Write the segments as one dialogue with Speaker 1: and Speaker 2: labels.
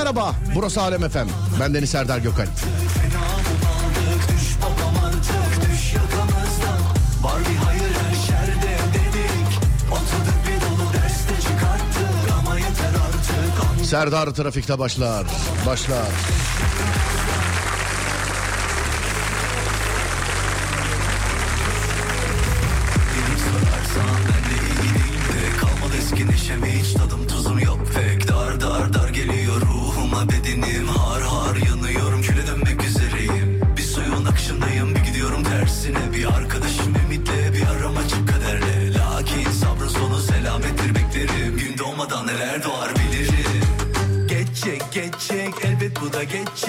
Speaker 1: Merhaba. Burası Alem Efem. Ben Deniz Serdar Gökal. Serdar trafikte başlar. Başlar.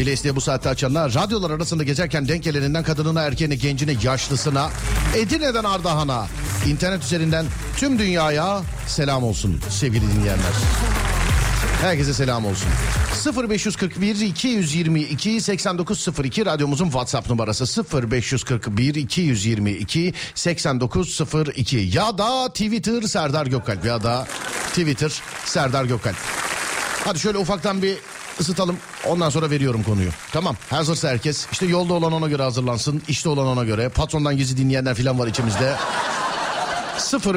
Speaker 1: bile bu saatte açanlar radyolar arasında gezerken denk geleninden kadınına erkeğine gencine yaşlısına Edirne'den Ardahan'a internet üzerinden tüm dünyaya selam olsun sevgili dinleyenler. Herkese selam olsun. 0541 222 8902 radyomuzun WhatsApp numarası 0541 222 8902 ya da Twitter Serdar Gökalp ya da Twitter Serdar Gökalp. Hadi şöyle ufaktan bir ısıtalım. Ondan sonra veriyorum konuyu. Tamam hazırsa herkes. İşte yolda olan ona göre hazırlansın. İşte olan ona göre. Patrondan gizli dinleyenler falan var içimizde.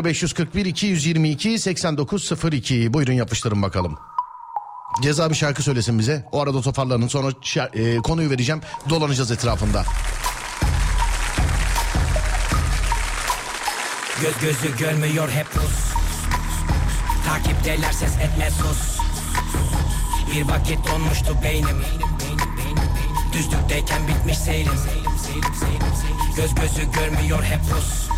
Speaker 1: 0541 222 8902 buyurun yapıştırın bakalım. Ceza bir şarkı söylesin bize. O arada toparlanın sonra e, konuyu vereceğim. Dolanacağız etrafında.
Speaker 2: Göz gözü görmüyor hep Rus Takipteler ses etme sus Bir vakit donmuştu beynim Düzlükteyken bitmiş seyrim Göz gözü görmüyor hep Rus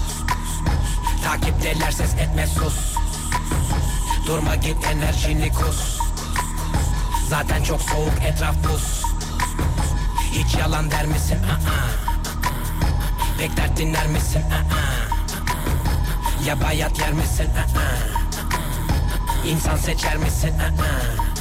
Speaker 2: Takipteler ses etme sus Durma git enerjini kus Zaten çok soğuk etraf buz Hiç yalan der misin? Aa. Pek dert dinler misin? Aa. Ya bayat yer misin? Aa. İnsan seçer misin? Aa.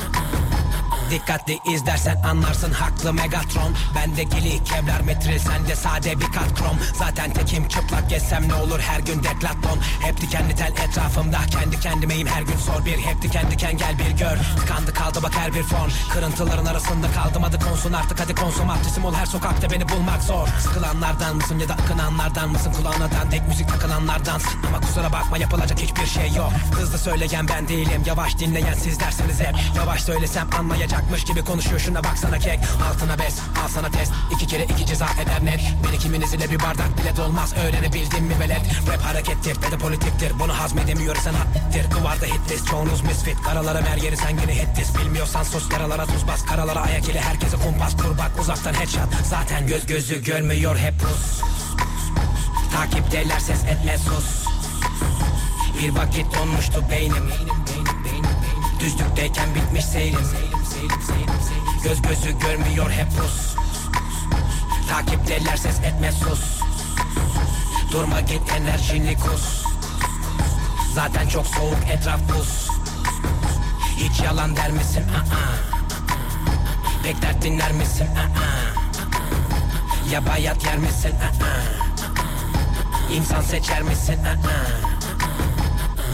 Speaker 2: Dikkatli izlersen anlarsın haklı Megatron. Ben de geli kevlar metril sende sade bir kat krom. Zaten tekim çıplak gezsem ne olur her gün deklatlon Hep dikenli tel etrafımda kendi kendimeyim her gün sor bir. Hep diken diken gel bir gör. Tıkandı kaldı bak her bir fon. Kırıntıların arasında kaldım hadi konsun artık hadi konsum Artistim ol her sokakta beni bulmak zor. Sıkılanlardan mısın ya da akınanlardan mısın? Kulağına dandik müzik takılanlardansın Ama kusura bakma yapılacak hiçbir şey yok. Hızlı söyleyen ben değilim yavaş dinleyen sizlersiniz hep. Yavaş söylesem anlayacakmış gibi konuşuyor. Şuna baksana kek. Altına bes al sana test. İki kere iki ceza eder net. Birikiminiz ile bir bardak bile dolmaz. Öğrenebildin mi velet? Rap harekettir ve de politiktir. Bunu hazmedemiyor sanattir Kıvarda hit list çoğunuz misfit. Karalara mer yeri sen gene hit list Bilmiyorsan sus yaralara tuz bas. Karalara ayak ile herkese kumpas. Kur bak uzaktan headshot. Zaten göz gözü görmüyor hep Rus. Takipteler ses etme sus. Bir vakit donmuştu beynim. Düzlükteyken bitmiş seyrim Göz gözü görmüyor hep Rus Takipteler ses etme sus Durma git enerjini kus Zaten çok soğuk etraf buz Hiç yalan der misin? Aa. Pek dert dinler misin? Aa. Ya bayat yer misin? Aa. İnsan seçer misin? Aa.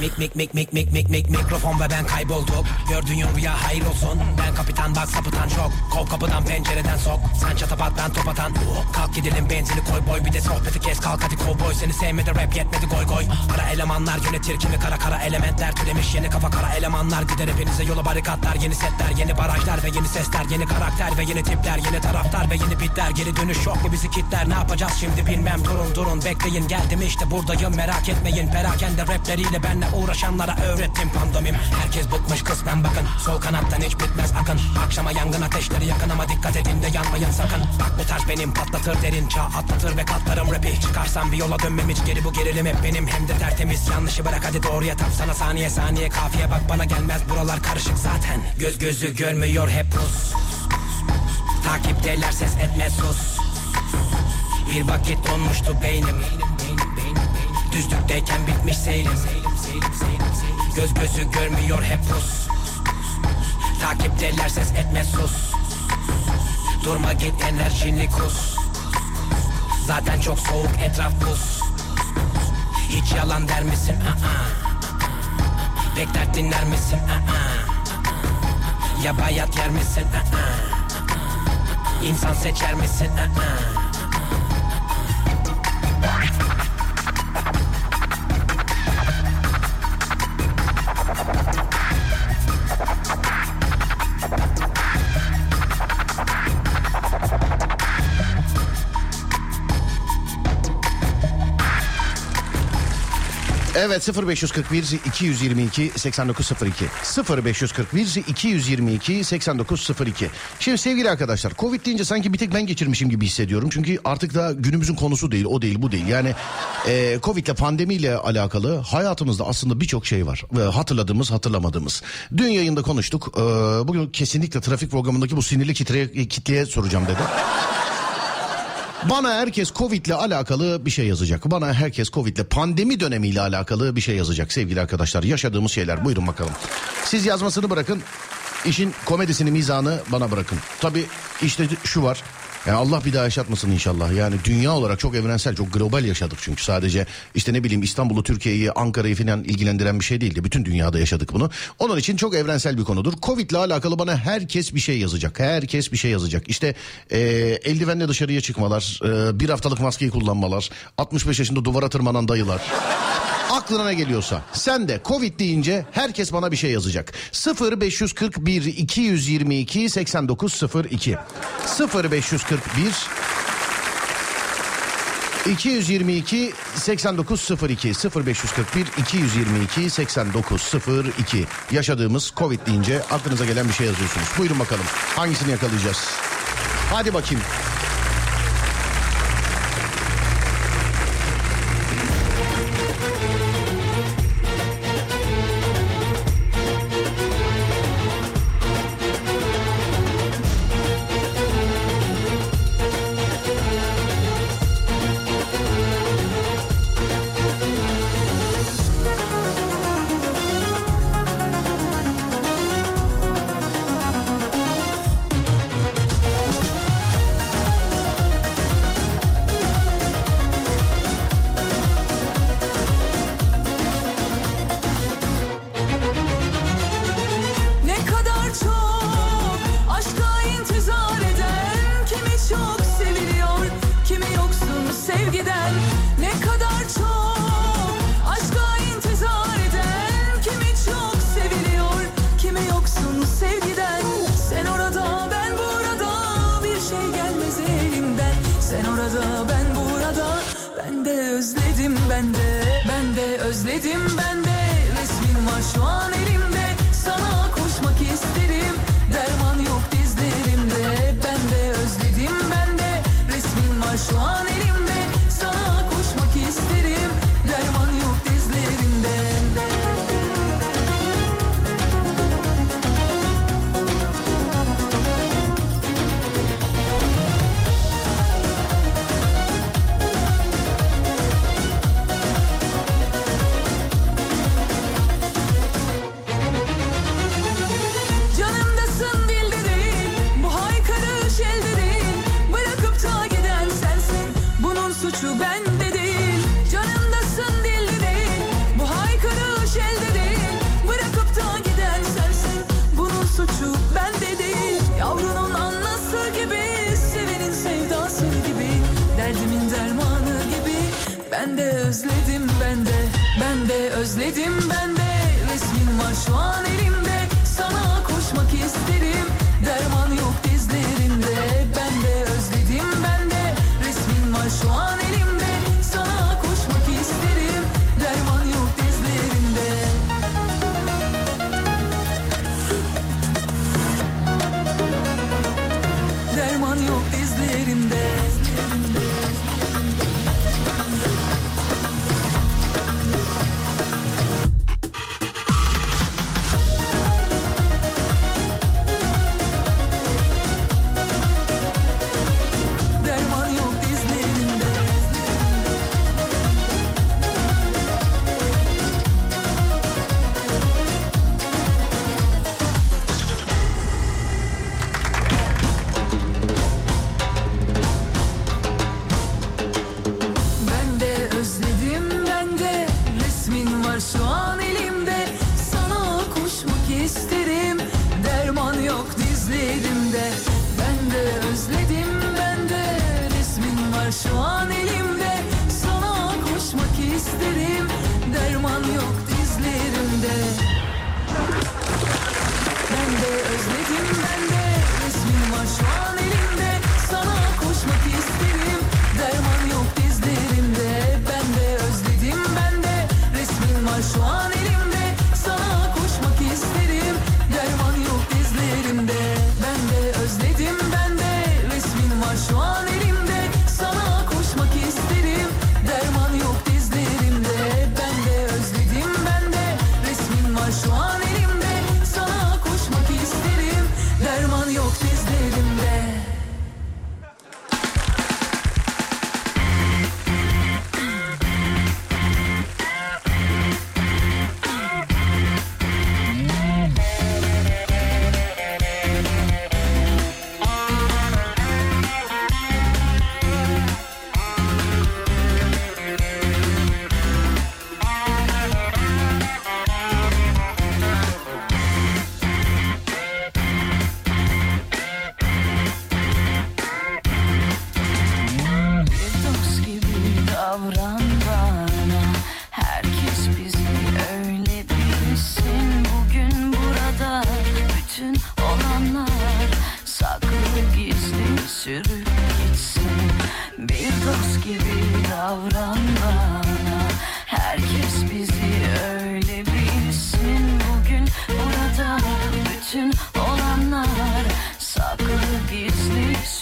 Speaker 2: Mik mik mik mik mik mik mik mikrofon ve ben kaybolduk Gördüğün rüya hayır olsun. Ben kapitan bak sapıtan çok. Kov kapıdan pencereden sok. Sen çatapat ben top atan. Kalk gidelim benzini koy boy. Bir de sohbeti kes kalk hadi kovboy. Seni sevmedi rap yetmedi goy goy. Para elemanlar yönetir kimi kara kara elementler Türemiş. Yeni kafa kara elemanlar Gider hepinize. Yola barikatlar Yeni setler yeni barajlar ve yeni sesler. Yeni karakter ve yeni tipler Yeni taraftar ve yeni bitler. Geri dönüş yok mu bizi kitler? Ne yapacağız şimdi bilmem. Durun durun Bekleyin. Geldim işte buradayım. Merak etmeyin. Perakende rapleriyle benle uğraşanlara öğrettim pandomim. Herkes bıkmış kısmen bakın. Sol kanattan hiç bitmez akın. Akşama yangın ateşleri yakın ama dikkat edin de yanmayın sakın. Bak bu tarz benim patlatır derin çağ atlatır ve katlarım rapi Çıkarsam bir yola dönmem hiç geri bu gerilim hep benim. Hem de tertemiz yanlışı bırak hadi doğruya tap sana saniye saniye Kafiye bak bana gelmez. Buralar karışık zaten. Göz gözü görmüyor hep Rus Takipteler ses etme sus. Bir vakit donmuştu beynim. Düzlükteyken bitmiş seyrim Göz gözü görmüyor hep Rus Takipteler ses etme sus Durma git enerjini kus Zaten çok soğuk etraf buz Hiç yalan der misin? Pek dert dinler misin? Ya bayat yer misin? İnsan seçer misin?
Speaker 1: Evet 0541 222 8902 0541 222 8902 Şimdi sevgili arkadaşlar Covid deyince sanki bir tek ben geçirmişim gibi hissediyorum. Çünkü artık da günümüzün konusu değil o değil bu değil. Yani e, Covid ile pandemiyle alakalı hayatımızda aslında birçok şey var. Ve hatırladığımız hatırlamadığımız. Dün yayında konuştuk. E, bugün kesinlikle trafik programındaki bu sinirli kitleye, kitleye soracağım dedi. Bana herkes Covid ile alakalı bir şey yazacak. Bana herkes Covid ile pandemi dönemiyle alakalı bir şey yazacak sevgili arkadaşlar. Yaşadığımız şeyler buyurun bakalım. Siz yazmasını bırakın. İşin komedisini mizanı bana bırakın. Tabi işte şu var. Yani Allah bir daha yaşatmasın inşallah. Yani dünya olarak çok evrensel, çok global yaşadık çünkü. Sadece işte ne bileyim İstanbul'u, Türkiye'yi, Ankara'yı falan ilgilendiren bir şey değildi. Bütün dünyada yaşadık bunu. Onun için çok evrensel bir konudur. Covid ile alakalı bana herkes bir şey yazacak. Herkes bir şey yazacak. İşte e, eldivenle dışarıya çıkmalar, e, bir haftalık maskeyi kullanmalar, 65 yaşında duvara tırmanan dayılar. Aklına ne geliyorsa. Sen de Covid deyince herkes bana bir şey yazacak. 0541 222 8902 0541 222 8902 0541 222 8902 yaşadığımız Covid deyince aklınıza gelen bir şey yazıyorsunuz. Buyurun bakalım hangisini yakalayacağız? Hadi bakayım.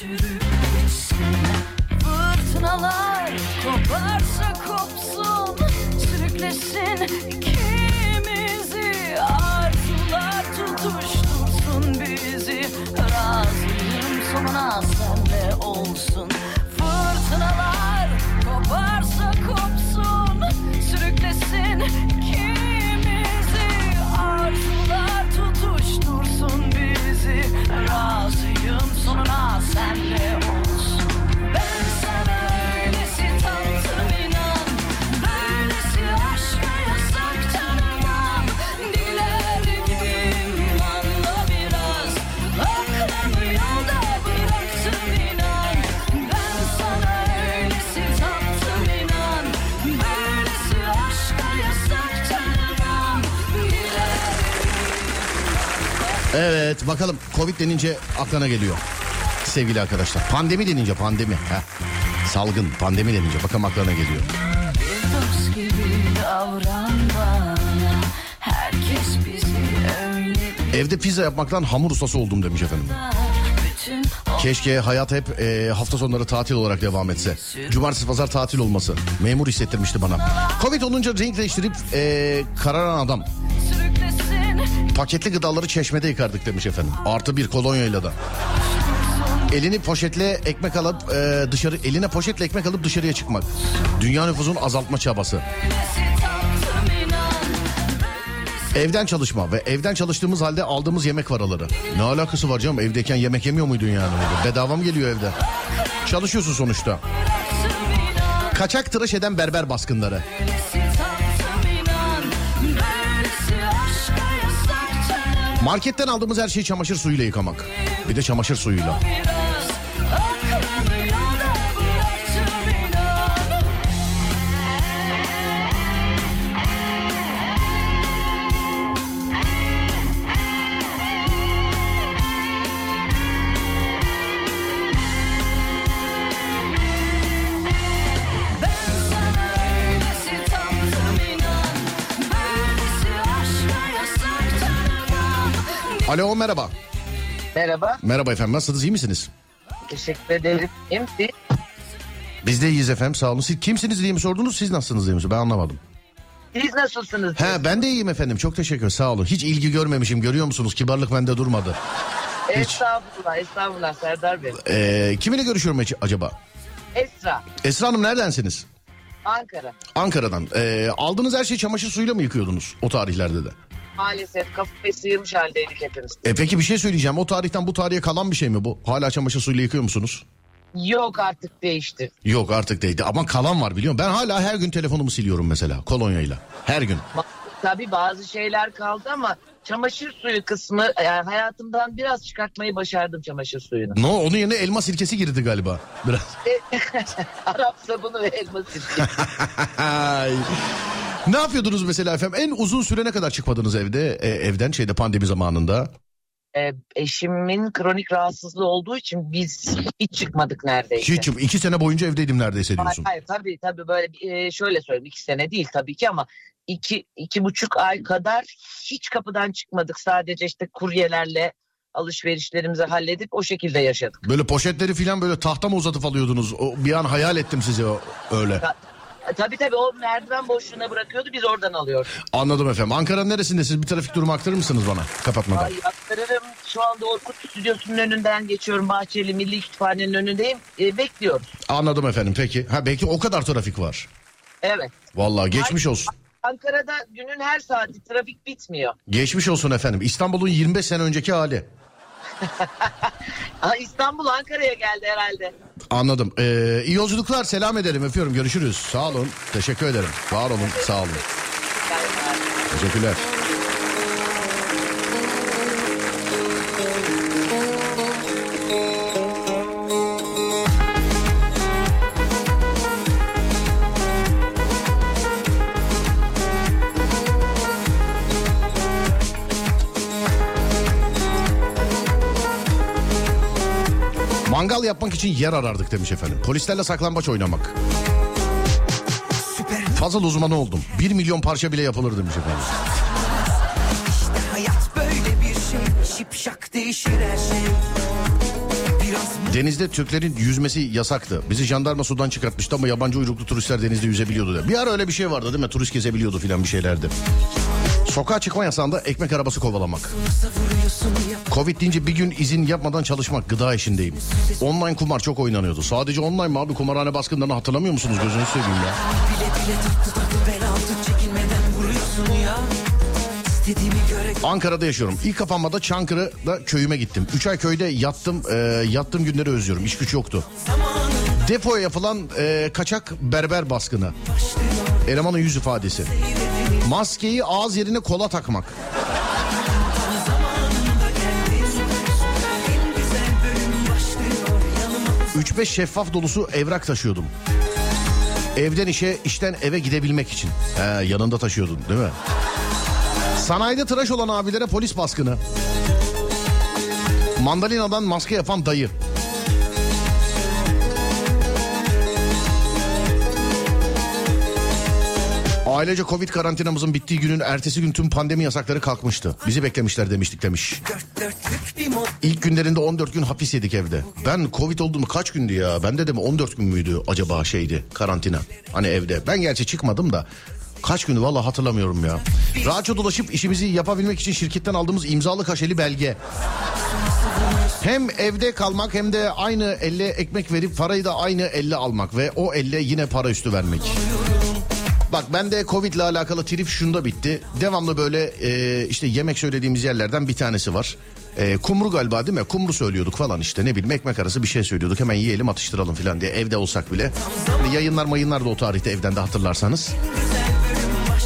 Speaker 3: yürü Fırtınalar koparsa kopsun Sürüklesin ikimizi. Arzular tutuştursun bizi. Razıyım sonuna senle olsun.
Speaker 1: Evet bakalım Covid denince aklına geliyor sevgili arkadaşlar. Pandemi denince pandemi. Heh. Salgın pandemi denince bakalım aklına geliyor. Evde pizza yapmaktan hamur ustası oldum demiş efendim. Keşke hayat hep e, hafta sonları tatil olarak devam etse. Cumartesi pazar tatil olması. Memur hissettirmişti bana. Covid olunca renk değiştirip e, kararan adam. Paketli gıdaları çeşmede yıkardık demiş efendim. Artı bir kolonyayla da. Elini poşetle ekmek alıp e, dışarı eline poşetle ekmek alıp dışarıya çıkmak. Dünya nüfusunu azaltma çabası. Evden çalışma ve evden çalıştığımız halde aldığımız yemek paraları. Ne alakası var canım? Evdeyken yemek yemiyor muydun yani? Bedava mı geliyor evde? Çalışıyorsun sonuçta. Kaçak tıraş eden berber baskınları. Marketten aldığımız her şeyi çamaşır suyuyla yıkamak. Bir de çamaşır suyuyla. Alo merhaba.
Speaker 4: Merhaba,
Speaker 1: Merhaba efendim nasılsınız iyi misiniz?
Speaker 4: teşekkür ederim.
Speaker 1: Biz de iyiyiz efendim sağ olun. Siz kimsiniz diye mi sordunuz siz nasılsınız diye mi sordunuz? Ben anlamadım.
Speaker 4: Siz nasılsınız?
Speaker 1: He ben de iyiyim efendim çok teşekkür sağ olun. Hiç ilgi görmemişim görüyor musunuz? Kibarlık bende durmadı.
Speaker 4: Estağfurullah, estağfurullah Serdar Bey.
Speaker 1: Ee, kiminle görüşüyorum ac- acaba?
Speaker 4: Esra,
Speaker 1: Esra Hanım neredensiniz?
Speaker 4: Ankara.
Speaker 1: Ankara'dan. Ee, aldığınız her şeyi çamaşır suyuyla mı yıkıyordunuz o tarihlerde de?
Speaker 4: Maalesef kafayı sıyırmış haldeydik hepimiz.
Speaker 1: E peki bir şey söyleyeceğim. O tarihten bu tarihe kalan bir şey mi bu? Hala çamaşır suyuyla yıkıyor musunuz?
Speaker 4: Yok artık değişti.
Speaker 1: Yok artık değildi ama kalan var biliyor musun? Ben hala her gün telefonumu siliyorum mesela kolonyayla. Her gün.
Speaker 4: Tabii bazı şeyler kaldı ama çamaşır suyu kısmı yani hayatımdan biraz çıkartmayı başardım çamaşır suyunu.
Speaker 1: No onun yerine elma sirkesi girdi galiba. Biraz.
Speaker 4: Arap sabunu ve elma sirke.
Speaker 1: Ne yapıyordunuz mesela efendim? En uzun süre ne kadar çıkmadınız evde? E, evden şeyde pandemi zamanında.
Speaker 4: Ee, eşimin kronik rahatsızlığı olduğu için biz hiç çıkmadık neredeyse.
Speaker 1: Hiç iki sene boyunca evdeydim neredeyse
Speaker 4: Hayır,
Speaker 1: diyorsun.
Speaker 4: hayır tabii tabii böyle e, şöyle söyleyeyim iki sene değil tabii ki ama iki, iki buçuk ay kadar hiç kapıdan çıkmadık. Sadece işte kuryelerle alışverişlerimizi halledip o şekilde yaşadık.
Speaker 1: Böyle poşetleri filan böyle tahta mı uzatıp alıyordunuz? O, bir an hayal ettim sizi o- öyle.
Speaker 4: Ta- Tabii tabii o merdiven boşluğuna bırakıyordu biz oradan alıyorduk.
Speaker 1: Anladım efendim. Ankara'nın neresindesiniz? Bir trafik durumu aktarır mısınız bana kapatmadan?
Speaker 4: Ay aktarırım şu anda Orkut Stüdyosu'nun önünden geçiyorum. Bahçeli Milli Kütüphane'nin önündeyim. E, bekliyoruz.
Speaker 1: Anladım efendim peki. Ha belki o kadar trafik var.
Speaker 4: Evet.
Speaker 1: Vallahi geçmiş olsun.
Speaker 4: Ankara'da günün her saati trafik bitmiyor.
Speaker 1: Geçmiş olsun efendim. İstanbul'un 25 sene önceki hali.
Speaker 4: İstanbul Ankara'ya geldi herhalde.
Speaker 1: Anladım. Ee, iyi yolculuklar. Selam ederim. Öpüyorum. Görüşürüz. Sağ olun. Teşekkür ederim. Var olun. Sağ olun. Teşekkürler. Mangal yapmak için yer arardık demiş efendim. Polislerle saklambaç oynamak. Fazla uzmanı oldum. Bir milyon parça bile yapılır demiş efendim.
Speaker 5: Hayat böyle bir şey Şipşak değişir her şey
Speaker 1: Denizde Türklerin yüzmesi yasaktı. Bizi jandarma sudan çıkartmıştı ama yabancı uyruklu turistler denizde yüzebiliyordu. diye. Bir ara öyle bir şey vardı değil mi? Turist gezebiliyordu filan bir şeylerdi. Sokağa çıkma yasağında ekmek arabası kovalamak. Covid deyince bir gün izin yapmadan çalışmak gıda işindeyim. Online kumar çok oynanıyordu. Sadece online mi abi kumarhane baskınlarını hatırlamıyor musunuz gözünü seveyim ya. Ankara'da yaşıyorum. İlk kapanmada Çankırı'da köyüme gittim. 3 ay köyde yattım. E, yattığım günleri özlüyorum. İş güç yoktu. Depoya yapılan e, kaçak berber baskını. Elemanın yüz ifadesi. Maskeyi ağız yerine kola takmak. 3-5 şeffaf dolusu evrak taşıyordum. Evden işe, işten eve gidebilmek için. He, yanında taşıyordun değil mi? Sanayide tıraş olan abilere polis baskını. Mandalinadan maske yapan dayı. Ailece Covid karantinamızın bittiği günün ertesi gün tüm pandemi yasakları kalkmıştı. Bizi beklemişler demiştik demiş. İlk günlerinde 14 gün hapis yedik evde. Ben Covid olduğumu kaç gündü ya? Ben dedim 14 gün müydü acaba şeydi karantina? Hani evde. Ben gerçi çıkmadım da. Kaç gündü valla hatırlamıyorum ya. Rahatça dolaşıp işimizi yapabilmek için şirketten aldığımız imzalı kaşeli belge. Hem evde kalmak hem de aynı elle ekmek verip parayı da aynı elle almak ve o elle yine para üstü vermek. Bak ben de Covid ile alakalı trip şunda bitti. Devamlı böyle e, işte yemek söylediğimiz yerlerden bir tanesi var. E, kumru galiba değil mi? Kumru söylüyorduk falan işte ne bileyim ekmek arası bir şey söylüyorduk. Hemen yiyelim atıştıralım falan diye evde olsak bile. Hani yayınlar mayınlar da o tarihte evden de hatırlarsanız.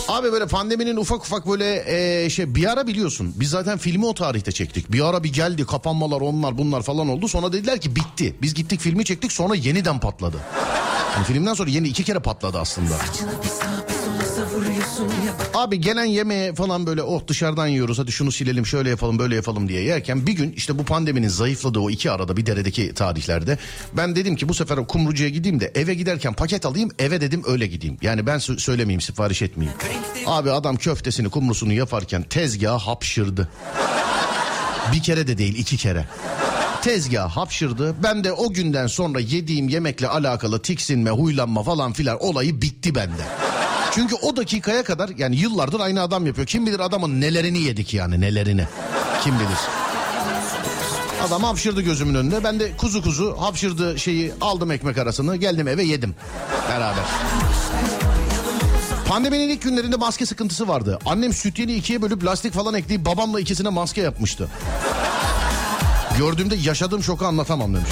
Speaker 1: Abi böyle pandeminin ufak ufak böyle e, şey bir ara biliyorsun. Biz zaten filmi o tarihte çektik. Bir ara bir geldi kapanmalar onlar bunlar falan oldu. Sonra dediler ki bitti. Biz gittik filmi çektik sonra yeniden patladı. Yani filmden sonra yeni iki kere patladı aslında. Abi gelen yemeğe falan böyle oh dışarıdan yiyoruz hadi şunu silelim şöyle yapalım böyle yapalım diye yerken bir gün işte bu pandeminin zayıfladığı o iki arada bir deredeki tarihlerde ben dedim ki bu sefer o kumrucuya gideyim de eve giderken paket alayım eve dedim öyle gideyim. Yani ben sö- söylemeyeyim sipariş etmeyeyim. Abi adam köftesini kumrusunu yaparken tezgaha hapşırdı. Bir kere de değil iki kere. Tezgah hapşırdı. Ben de o günden sonra yediğim yemekle alakalı tiksinme, huylanma falan filan olayı bitti bende. Çünkü o dakikaya kadar yani yıllardır aynı adam yapıyor. Kim bilir adamın nelerini yedik yani nelerini. Kim bilir. Adam hapşırdı gözümün önünde. Ben de kuzu kuzu hapşırdı şeyi aldım ekmek arasını. Geldim eve yedim. Beraber. Pandeminin ilk günlerinde maske sıkıntısı vardı. Annem sütyeni ikiye bölüp lastik falan ekleyip babamla ikisine maske yapmıştı. Gördüğümde yaşadığım şoku anlatamam demiş.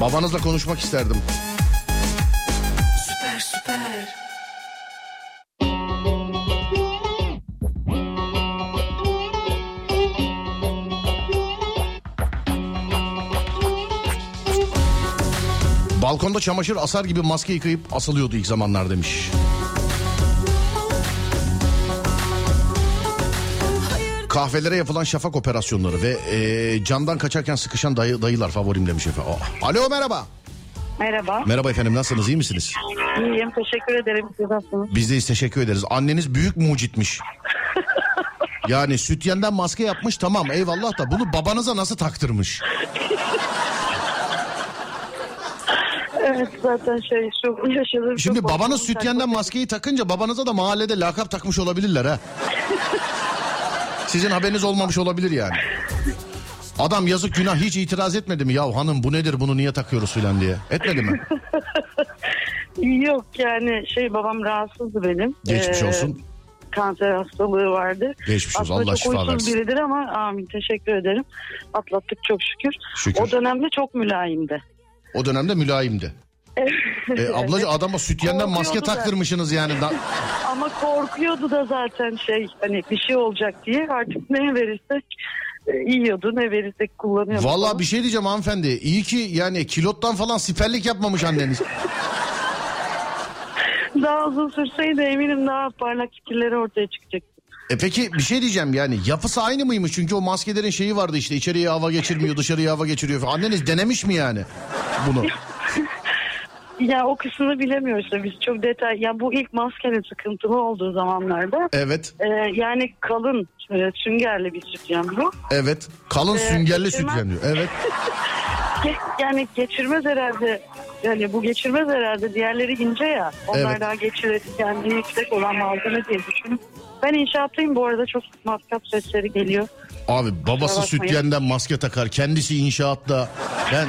Speaker 1: Babanızla konuşmak isterdim.
Speaker 5: Süper süper.
Speaker 1: Balkonda çamaşır asar gibi maske yıkayıp asılıyordu ilk zamanlar demiş. Kahvelere yapılan şafak operasyonları ve e, camdan kaçarken sıkışan dayı, dayılar favorim demiş efendim. Oh. Alo merhaba.
Speaker 6: Merhaba.
Speaker 1: Merhaba efendim nasılsınız iyi misiniz?
Speaker 6: İyiyim. Teşekkür ederim. Siz nasılsınız?
Speaker 1: Biz deyiz teşekkür ederiz. Anneniz büyük mucitmiş. Yani sütyenden maske yapmış tamam eyvallah da bunu babanıza nasıl taktırmış?
Speaker 6: Evet zaten şey şu yaşadığım
Speaker 1: Şimdi
Speaker 6: çok
Speaker 1: babanız sütyenden maskeyi takınca babanıza da mahallede lakap takmış olabilirler ha. Sizin haberiniz olmamış olabilir yani. Adam yazık günah hiç itiraz etmedi mi? Ya hanım bu nedir bunu niye takıyoruz filan diye. Etmedi mi?
Speaker 6: Yok yani şey babam rahatsızdı benim.
Speaker 1: Geçmiş
Speaker 6: Ee,
Speaker 1: olsun.
Speaker 6: Kanser hastalığı vardı.
Speaker 1: Geçmiş olsun,
Speaker 6: Aslında
Speaker 1: Allah
Speaker 6: çok
Speaker 1: şifa versin.
Speaker 6: biridir ama amin teşekkür ederim. Atlattık çok şükür.
Speaker 1: Şükür.
Speaker 6: O dönemde çok mülayimdi.
Speaker 1: O dönemde mülayimdi. E, ablacı adama sütyenden maske
Speaker 6: da.
Speaker 1: taktırmışsınız yani. Da-
Speaker 6: Ama korkuyordu da zaten şey hani bir şey olacak diye artık ne verirsek e, yiyordu ne verirsek kullanıyordu. Falan.
Speaker 1: bir şey diyeceğim hanımefendi. İyi ki yani kilottan falan siperlik yapmamış anneniz.
Speaker 6: Daha uzun sürseydi eminim daha parlak fikirleri ortaya çıkacaktı.
Speaker 1: E peki bir şey diyeceğim yani yapısı aynı mıymış? Çünkü o maskelerin şeyi vardı işte içeriye hava geçirmiyor dışarıya hava geçiriyor falan. Anneniz denemiş mi yani bunu?
Speaker 6: Ya o kısmını bilemiyoruz da biz çok detay. Ya bu ilk maskenin sıkıntılı olduğu zamanlarda
Speaker 1: Evet
Speaker 6: e, yani kalın e, süngerli bir sütyen bu.
Speaker 1: evet kalın
Speaker 6: Ee,
Speaker 1: süngerli
Speaker 6: geçirmez-
Speaker 1: yanıyor. Evet
Speaker 6: Ge- yani geçirmez herhalde. Yani bu geçirmez herhalde. Diğerleri ince ya. Onlar
Speaker 1: Evet.
Speaker 6: daha geçirir. Yani yüksek olan malzeme diye düşünün. Ben inşaattayım bu arada çok matkap sesleri geliyor.
Speaker 1: abi babası sütyenden maske takar kendisi inşaatta. Ben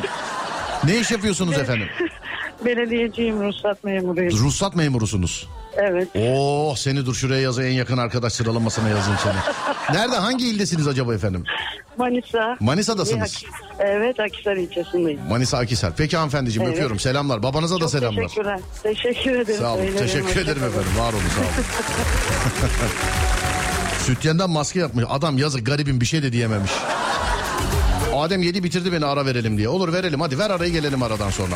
Speaker 1: ne iş yapıyorsunuz efendim?
Speaker 6: Belediyeciyim, ruhsat memuruyum.
Speaker 1: Ruhsat memurusunuz.
Speaker 6: Evet.
Speaker 1: Oh seni dur şuraya yazı en yakın arkadaş sıralamasına yazayım seni. Nerede hangi ildesiniz acaba efendim?
Speaker 6: Manisa.
Speaker 1: Manisa'dasınız.
Speaker 6: Evet Akisar ilçesindeyim.
Speaker 1: Manisa Akisar. Peki hanımefendiciğim
Speaker 6: Evet.
Speaker 1: öpüyorum selamlar. Babanıza da
Speaker 6: Çok
Speaker 1: selamlar.
Speaker 6: teşekkürler. Teşekkür ederim.
Speaker 1: Sağ olun.
Speaker 6: Öyle
Speaker 1: Teşekkür ederim
Speaker 6: kalın.
Speaker 1: efendim. Var olun sağ olun. Sütyenden maske yapmış. Adam yazık garibim bir şey de diyememiş. Adem yedi bitirdi beni ara verelim diye. Olur verelim hadi ver arayı gelelim aradan sonra.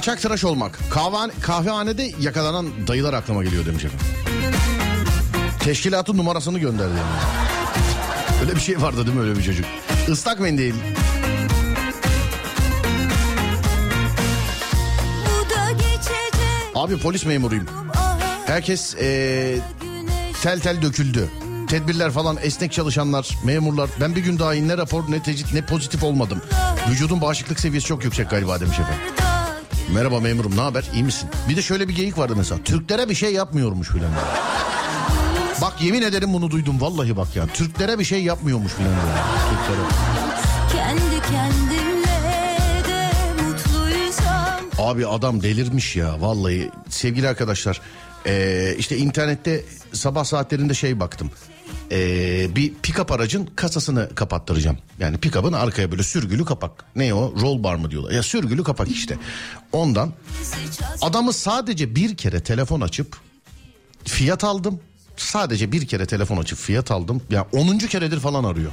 Speaker 1: Kaçak tıraş olmak. Kahvehane, kahvehanede yakalanan dayılar aklıma geliyor demiş efendim. Teşkilatın numarasını gönderdi yani. Öyle bir şey vardı değil mi öyle bir çocuk? Islak mendil. Abi polis memuruyum. Herkes eee, tel tel döküldü. Tedbirler falan esnek çalışanlar, memurlar. Ben bir gün daha ne rapor ne tecrit ne pozitif olmadım. Vücudun bağışıklık seviyesi çok yüksek galiba demiş efendim. Merhaba memurum ne haber iyi misin? Bir de şöyle bir geyik vardı mesela. Türklere bir şey yapmıyormuş filan. Bak yemin ederim bunu duydum vallahi bak ya. Türklere bir şey yapmıyormuş filan. Türklere.
Speaker 3: Kendi kendimle de mutluysam
Speaker 1: Abi adam delirmiş ya vallahi sevgili arkadaşlar ee, işte internette sabah saatlerinde şey baktım Ee, bir pick-up aracın kasasını kapattıracağım yani pick-up'ın arkaya böyle sürgülü kapak ne o roll bar mı diyorlar ya sürgülü kapak işte ondan adamı sadece bir kere telefon açıp fiyat aldım sadece bir kere telefon açıp fiyat aldım ya 10. keredir falan arıyor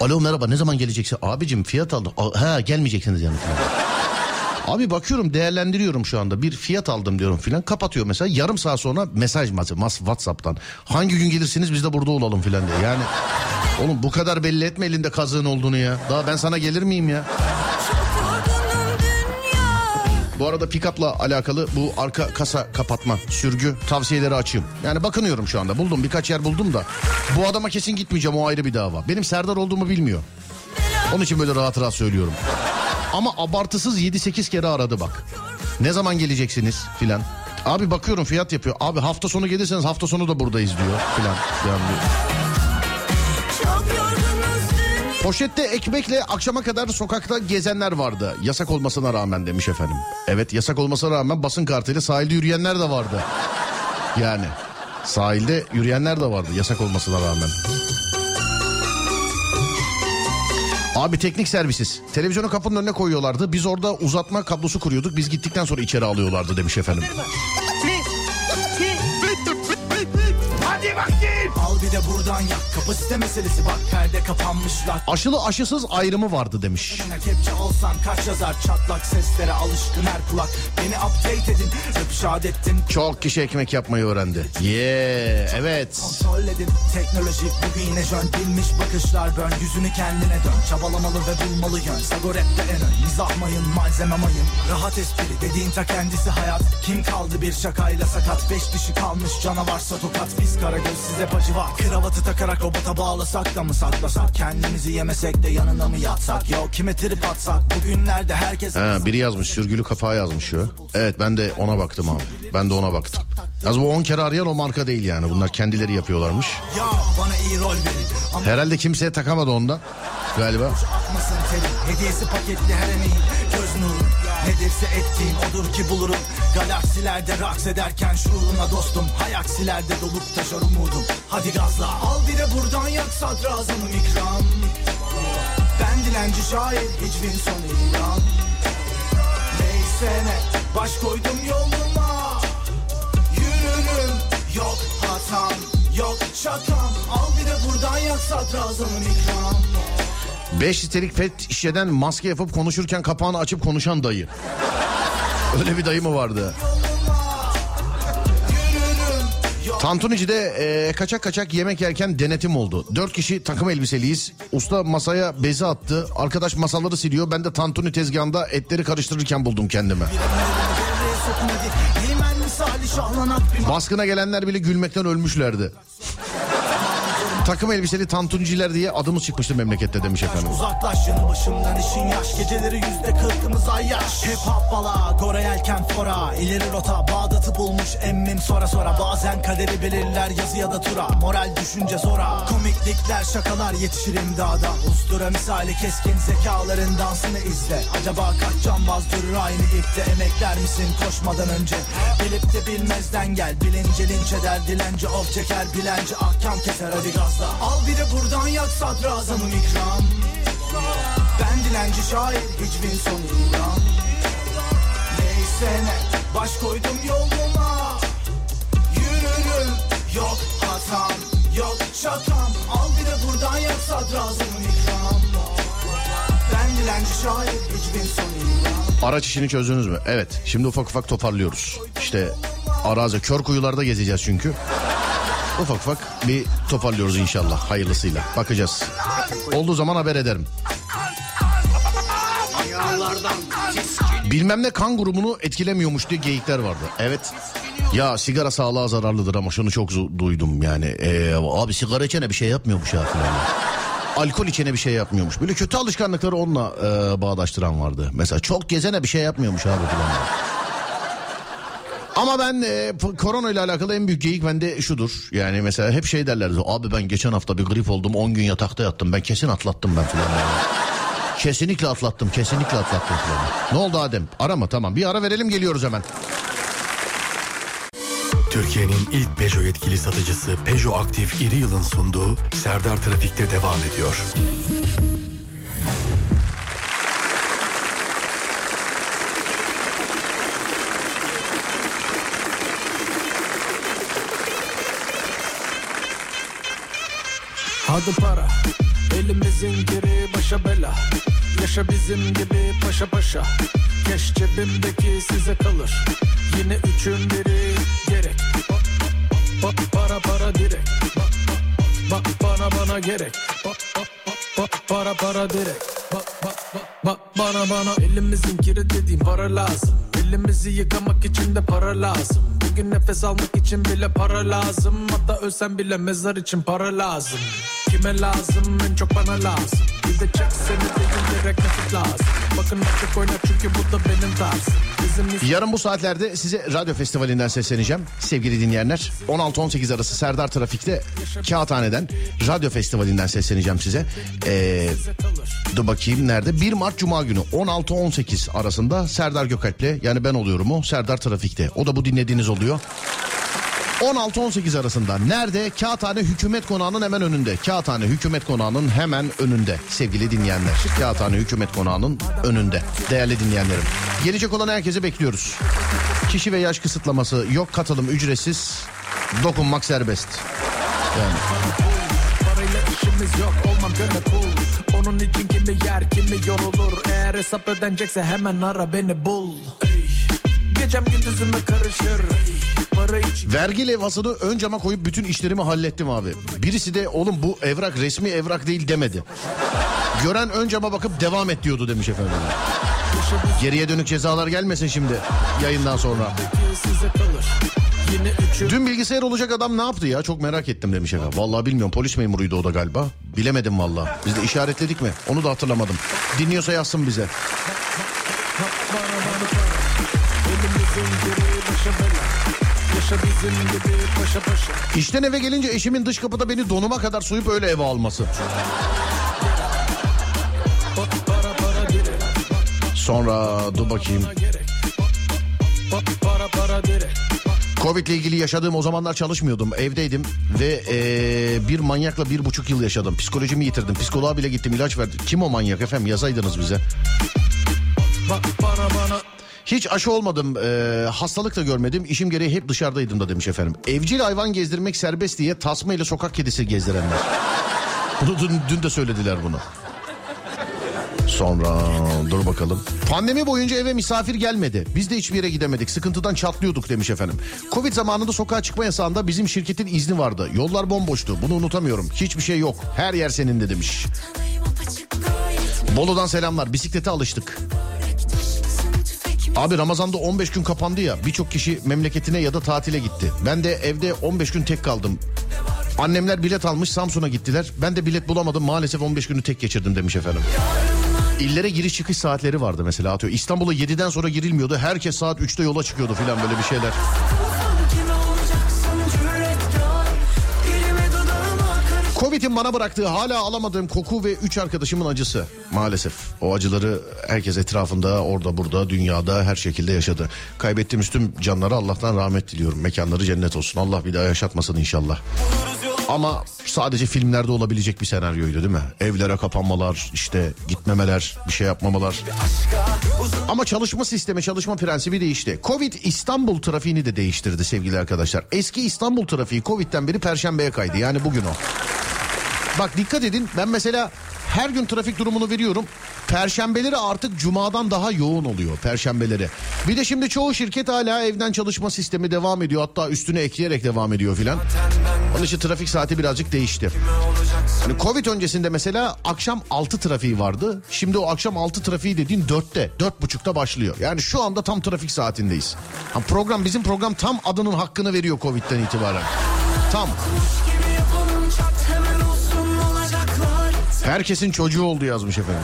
Speaker 1: Alo merhaba ne zaman geleceksin? Abicim fiyat aldım. "Aa, Ha gelmeyeceksiniz yani. Abi bakıyorum değerlendiriyorum şu anda. Bir fiyat aldım diyorum filan. Kapatıyor mesela. Yarım saat sonra mesaj mas Whatsapp'tan. Hangi gün gelirsiniz biz de burada olalım filan diye. Yani oğlum bu kadar belli etme elinde kazığın olduğunu ya. Daha ben sana gelir miyim ya? Bu arada pick-up'la alakalı bu arka kasa kapatma sürgü tavsiyeleri açayım. Yani bakınıyorum şu anda. Buldum birkaç yer buldum da. Bu adama kesin gitmeyeceğim o ayrı bir dava. Benim Serdar olduğumu bilmiyor. Onun için böyle rahat rahat söylüyorum ama abartısız 7-8 kere aradı bak. Ne zaman geleceksiniz filan. Abi bakıyorum fiyat yapıyor. Abi hafta sonu gelirseniz hafta sonu da buradayız diyor filan. Yani Poşette ekmekle akşama kadar sokakta gezenler vardı. Yasak olmasına rağmen demiş efendim. Evet yasak olmasına rağmen basın kartıyla sahilde yürüyenler de vardı. Yani sahilde yürüyenler de vardı yasak olmasına rağmen. Abi teknik servisiz. Televizyonu kapının önüne koyuyorlardı. Biz orada uzatma kablosu kuruyorduk. Biz gittikten sonra içeri alıyorlardı demiş efendim.
Speaker 5: De buradan yak. Kapasite meselesi bak perde kapanmışlar
Speaker 1: Aşılı aşısız ayrımı vardı demiş.
Speaker 5: Kepçe olsan kaç yazar çatlak seslere alışkın her kulak. Beni update edin rap ettim
Speaker 1: Çok kişi ekmek yapmayı öğrendi. Yeah, evet.
Speaker 5: Kontrol edin teknoloji bugün jön. Bilmiş bakışlar bön. Yüzünü kendine dön. Çabalamalı ve bulmalı yön. Sago rapte en ön. Mizah mayın malzeme mayın. Rahat espri dediğin ta kendisi hayat. Kim kaldı bir şakayla sakat? Beş dişi kalmış canavarsa tokat Biz karagöz size pacı var Kravatı takarak robota bağlasak da mı saklasak Kendimizi yemesek de yanına mı yatsak Yo kime trip atsak Bugünlerde herkes
Speaker 1: Ha, biri yazmış sürgülü kafa yazmış şu. Evet ben de ona baktım abi. Ben de ona baktım. Yalnız bu 10 kere arayan o marka değil yani. Bunlar kendileri yapıyorlarmış.
Speaker 5: Ya
Speaker 1: Herhalde kimseye takamadı ondan. Galiba.
Speaker 5: Hediyesi paketli her emeğin Göz nuru Nedirse ettiğim odur ki bulurum. Galaksilerde raks ederken şuuruna dostum. Hayaksilerde dolup taşar umudum. Hadi gazla. Al bir de buradan yak sadrazamım ikram. Ben dilenci şair hiçbir sonu ilan. Neyse ne baş koydum yoluma. Yürürüm yok hatam yok şakam. Al bir de buradan yak sadrazamım ikram
Speaker 1: 5 litrelik pet şişeden maske yapıp konuşurken kapağını açıp konuşan dayı. Öyle bir dayı mı vardı? Tantunici'de e, kaçak kaçak yemek yerken denetim oldu. Dört kişi takım elbiseliyiz. Usta masaya bezi attı. Arkadaş masaları siliyor. Ben de tantuni tezgahında etleri karıştırırken buldum kendimi. Baskına gelenler bile gülmekten ölmüşlerdi. Takım elbiseli tantuniciler diye adımız çıkmıştı memlekette demiş efendim.
Speaker 5: Uzaklaş yanı başımdan işin yaş. Geceleri yüzde kırkımız ay yaş. Hep hop bala Gora yelken fora. İleri rota Bağdat'ı bulmuş emmim sonra sonra. Bazen kaderi belirler yazı ya da tura. Moral düşünce zora. Komiklikler şakalar yetişir imdada. Ustura misali keskin zekaların dansını izle. Acaba kaç cambaz durur aynı ipte? Emekler misin koşmadan önce? Bilip de bilmezden gel. Bilince linç eder dilenci of çeker Bilenci ahkam keser hadi gazla Al bir de buradan yak sadrazamım ikram ben dilenci şair hiçbir sonu ilan Neyse ne baş koydum yoluma Yürürüm yok hatam yok şakam Al bir de buradan yak sadrazamın ikram şair hicrin sonu
Speaker 1: Araç işini çözdünüz mü? Evet. Şimdi ufak ufak toparlıyoruz. İşte arazi kör kuyularda gezeceğiz çünkü. Ufak ufak bir toparlıyoruz inşallah hayırlısıyla. Bakacağız. Olduğu zaman haber ederim. Bilmem ne kan grubunu etkilemiyormuş diye geyikler vardı. Evet. Ya sigara sağlığa zararlıdır ama şunu çok duydum yani. Ee, abi sigara içene bir şey yapmıyormuş ya falan. Alkol içene bir şey yapmıyormuş. Böyle kötü alışkanlıkları onunla e, bağdaştıran vardı. Mesela çok gezene bir şey yapmıyormuş abi falan. Ama ben e, korona ile alakalı en büyük geyik bende şudur. Yani mesela hep şey derlerdi. Abi ben geçen hafta bir grip oldum 10 gün yatakta yattım. Ben kesin atlattım ben falan. yani. Kesinlikle atlattım kesinlikle atlattım falan. Ne oldu Adem? Arama tamam bir ara verelim geliyoruz hemen.
Speaker 7: Türkiye'nin ilk Peugeot yetkili satıcısı Peugeot Aktif İri Yıl'ın sunduğu Serdar Trafik'te devam ediyor.
Speaker 8: Hadi para. Elimizin geri başa bela. Yaşa bizim gibi paşa paşa. Keş cebimdeki size kalır. Yine üçün biri gerek. Bak, para para direkt. Bak, bana bana gerek. Bak para para direkt. Bak bak bak bak bana bana. Elimizin kiri dediğim para lazım. Elimizi yıkamak için de para lazım. Bugün nefes almak için bile para lazım. Hatta ölsem bile mezar için para lazım Kime lazım en çok bana lazım Bir de çek seni değil direkt lazım Bakın açık oyna çünkü bu da benim tarzım
Speaker 1: Yarın bu saatlerde size radyo festivalinden sesleneceğim sevgili dinleyenler. 16-18 arası Serdar Trafik'te Kağıthane'den radyo festivalinden sesleneceğim size. Ee, dur bakayım nerede? 1 Mart Cuma günü 16-18 arasında Serdar Gökalp'le yani ben oluyorum o Serdar Trafik'te. O da bu dinlediğiniz oluyor. 16-18 arasında nerede? Kağıthane Hükümet Konağı'nın hemen önünde. Kağıthane Hükümet Konağı'nın hemen önünde sevgili dinleyenler. Kağıthane Hükümet Konağı'nın önünde değerli dinleyenlerim. Gelecek olan herkese bekliyoruz. Kişi ve yaş kısıtlaması yok katılım ücretsiz. Dokunmak serbest. Yani
Speaker 8: yok olmam göre cool Onun için kimi yer kimi yorulur Eğer hesap ödenecekse hemen ara beni bul Gecem gündüzüme karışır
Speaker 1: Vergi levhasını ön cama koyup bütün işlerimi hallettim abi. Birisi de oğlum bu evrak resmi evrak değil demedi. Gören ön cama bakıp devam et diyordu demiş efendim. Geriye dönük cezalar gelmesin şimdi yayından sonra. Dün bilgisayar olacak adam ne yaptı ya çok merak ettim demiş efendim. Vallahi bilmiyorum polis memuruydu o da galiba. Bilemedim vallahi. Biz de işaretledik mi onu da hatırlamadım. Dinliyorsa yazsın bize. İşten eve gelince eşimin dış kapıda beni donuma kadar soyup öyle eve alması. Sonra dur bakayım. Covid ile ilgili yaşadığım o zamanlar çalışmıyordum. Evdeydim ve eee, bir manyakla bir buçuk yıl yaşadım. Psikolojimi yitirdim. Psikoloğa bile gittim ilaç verdi. Kim o manyak efendim yazaydınız bize.
Speaker 8: Bak para
Speaker 1: Hiç aşı olmadım, eee, hastalık da görmedim. İşim gereği hep dışarıdaydım da demiş efendim. Evcil hayvan gezdirmek serbest diye tasma ile sokak kedisi gezdirenler. Bunu dün, dün de söylediler bunu. Sonra dur bakalım. Pandemi boyunca eve misafir gelmedi. Biz de hiçbir yere gidemedik. Sıkıntıdan çatlıyorduk demiş efendim. Covid zamanında sokağa çıkma yasağında bizim şirketin izni vardı. Yollar bomboştu. Bunu unutamıyorum. Hiçbir şey yok. Her yer senin de demiş. Bolu'dan selamlar. Bisiklete alıştık. Abi Ramazan'da 15 gün kapandı ya. Birçok kişi memleketine ya da tatile gitti. Ben de evde 15 gün tek kaldım. Annemler bilet almış Samsun'a gittiler. Ben de bilet bulamadım maalesef 15 günü tek geçirdim demiş efendim. İllere giriş çıkış saatleri vardı mesela atıyor. İstanbul'a 7'den sonra girilmiyordu. Herkes saat 3'te yola çıkıyordu filan böyle bir şeyler. Covid'in bana bıraktığı hala alamadığım koku ve üç arkadaşımın acısı. Maalesef o acıları herkes etrafında orada burada dünyada her şekilde yaşadı. Kaybettiğimiz tüm canlara Allah'tan rahmet diliyorum. Mekanları cennet olsun. Allah bir daha yaşatmasın inşallah. Ama sadece filmlerde olabilecek bir senaryoydu değil mi? Evlere kapanmalar, işte gitmemeler, bir şey yapmamalar. Ama çalışma sistemi, çalışma prensibi değişti. Covid İstanbul trafiğini de değiştirdi sevgili arkadaşlar. Eski İstanbul trafiği Covid'den beri Perşembe'ye kaydı. Yani bugün o. Bak dikkat edin ben mesela Her gün trafik durumunu veriyorum. Perşembeleri artık cumadan daha yoğun oluyor perşembeleri. Bir de şimdi çoğu şirket hala evden çalışma sistemi devam ediyor. Hatta üstüne ekleyerek devam ediyor filan. Onun için trafik saati birazcık değişti. Hani Covid öncesinde mesela akşam 6 trafiği vardı. Şimdi o akşam 6 trafiği dediğin 4'te, 4.30'da başlıyor. Yani şu anda tam trafik saatindeyiz. Ha, program bizim program tam adının hakkını veriyor Covid'den itibaren. Tam.
Speaker 3: gibi
Speaker 1: Herkesin çocuğu oldu yazmış efendim.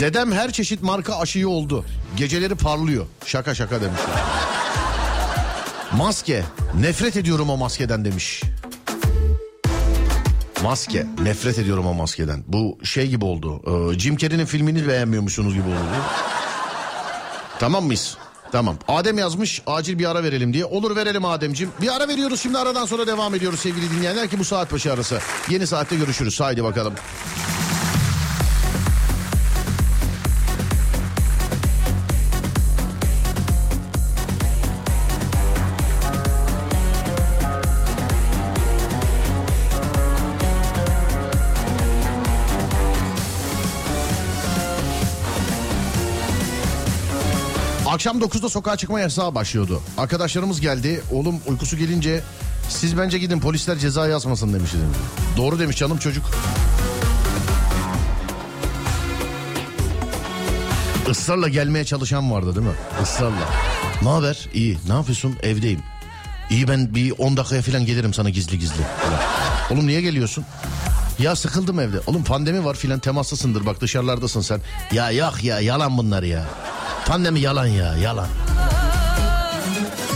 Speaker 1: Dedem her çeşit marka aşıyı oldu. Geceleri parlıyor. Şaka şaka demişler. Maske. Nefret ediyorum o maskeden demiş. Maske. Nefret ediyorum o maskeden. Bu şey gibi oldu. Ee, Jim Carrey'nin filmini beğenmiyormuşsunuz gibi oldu. Tamam mıyız? Tamam. Adem yazmış acil bir ara verelim diye. Olur verelim Ademciğim. Bir ara veriyoruz şimdi aradan sonra devam ediyoruz sevgili dinleyenler ki bu saat başı arası. Yeni saatte görüşürüz. Haydi bakalım. Akşam 9'da sokağa çıkma yasağı başlıyordu. Arkadaşlarımız geldi. Oğlum uykusu gelince siz bence gidin polisler ceza yazmasın demiş. Doğru demiş canım çocuk. Israrla gelmeye çalışan vardı değil mi? Israrla. Ne haber? İyi. Ne yapıyorsun? Evdeyim. İyi ben bir 10 dakikaya falan gelirim sana gizli gizli. Oğlum niye geliyorsun? Ya sıkıldım evde. Oğlum pandemi var filan temaslısındır bak dışarılardasın sen. Ya yok ya yalan bunlar ya. Pandemi yalan ya yalan.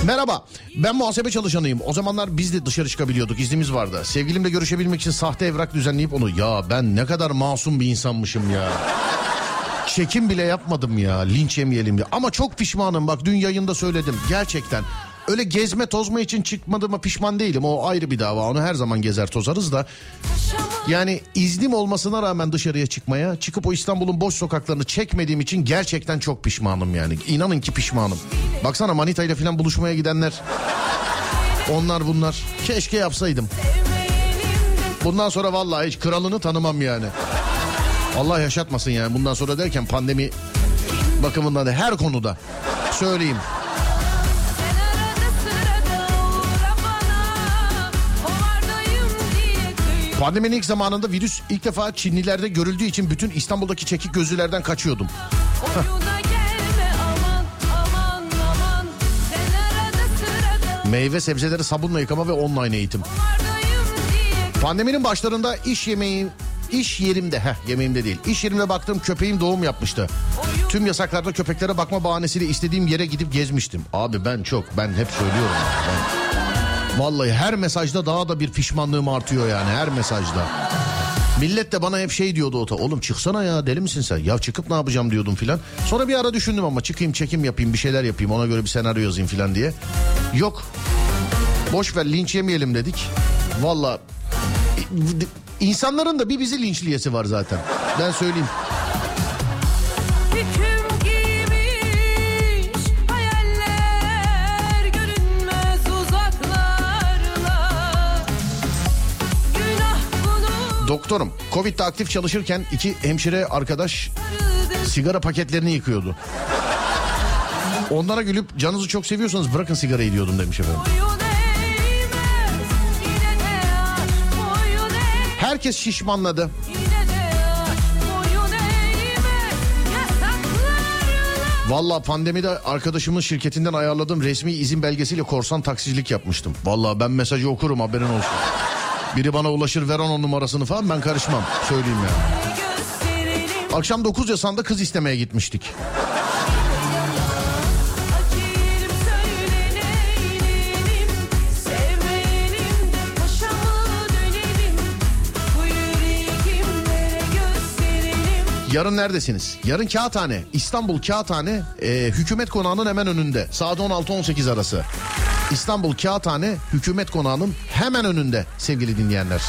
Speaker 1: Merhaba ben muhasebe çalışanıyım. O zamanlar biz de dışarı çıkabiliyorduk iznimiz vardı. Sevgilimle görüşebilmek için sahte evrak düzenleyip onu... Ya ben ne kadar masum bir insanmışım ya. Çekim bile yapmadım ya linç yemeyelim diye. Ama çok pişmanım bak dün yayında söyledim gerçekten. Öyle gezme tozma için çıkmadığıma pişman değilim. O ayrı bir dava. Onu her zaman gezer tozarız da. Yani iznim olmasına rağmen dışarıya çıkmaya, çıkıp o İstanbul'un boş sokaklarını çekmediğim için gerçekten çok pişmanım yani. İnanın ki pişmanım. Baksana Manita ile falan buluşmaya gidenler. Onlar bunlar. Keşke yapsaydım. Bundan sonra vallahi hiç kralını tanımam yani. Allah yaşatmasın yani bundan sonra derken pandemi bakımından da her konuda söyleyeyim. Pandeminin ilk zamanında virüs ilk defa Çinlilerde görüldüğü için bütün İstanbul'daki çekik gözlülerden kaçıyordum. Meyve sebzeleri sabunla yıkama ve online eğitim. Pandeminin başlarında iş yemeği iş yerimde heh yemeğimde değil. İş yerimde baktığım köpeğim doğum yapmıştı. Tüm yasaklarda köpeklere bakma bahanesiyle istediğim yere gidip gezmiştim. Abi ben çok ben hep söylüyorum. Ben, vallahi her mesajda daha da bir pişmanlığım artıyor yani her mesajda. Millet de bana hep şey diyordu ota. Oğlum çıksana ya deli misin sen? Ya çıkıp ne yapacağım diyordum filan. Sonra bir ara düşündüm ama çıkayım çekim yapayım bir şeyler yapayım ona göre bir senaryo yazayım filan diye. Yok. Boş ver linç yemeyelim dedik. Valla insanların da bir bizi linçliyesi var zaten. Ben söyleyeyim. Doktorum Covid'de aktif çalışırken iki hemşire arkadaş sigara paketlerini yıkıyordu. Onlara gülüp canınızı çok seviyorsanız bırakın sigarayı diyordum demiş efendim. Herkes şişmanladı. Valla pandemide arkadaşımın şirketinden ayarladığım resmi izin belgesiyle korsan taksicilik yapmıştım. Valla ben mesajı okurum haberin olsun. Biri bana ulaşır ver onun numarasını falan ben karışmam. Söyleyeyim yani.
Speaker 3: gösterelim
Speaker 1: Akşam 9 yasanda kız istemeye gitmiştik. Yarın neredesiniz? Yarın Kağıthane. İstanbul Kağıthane e, hükümet konağının hemen önünde. Saat 16-18 arası. İstanbul Kağıthane hükümet konağının hemen önünde sevgili dinleyenler.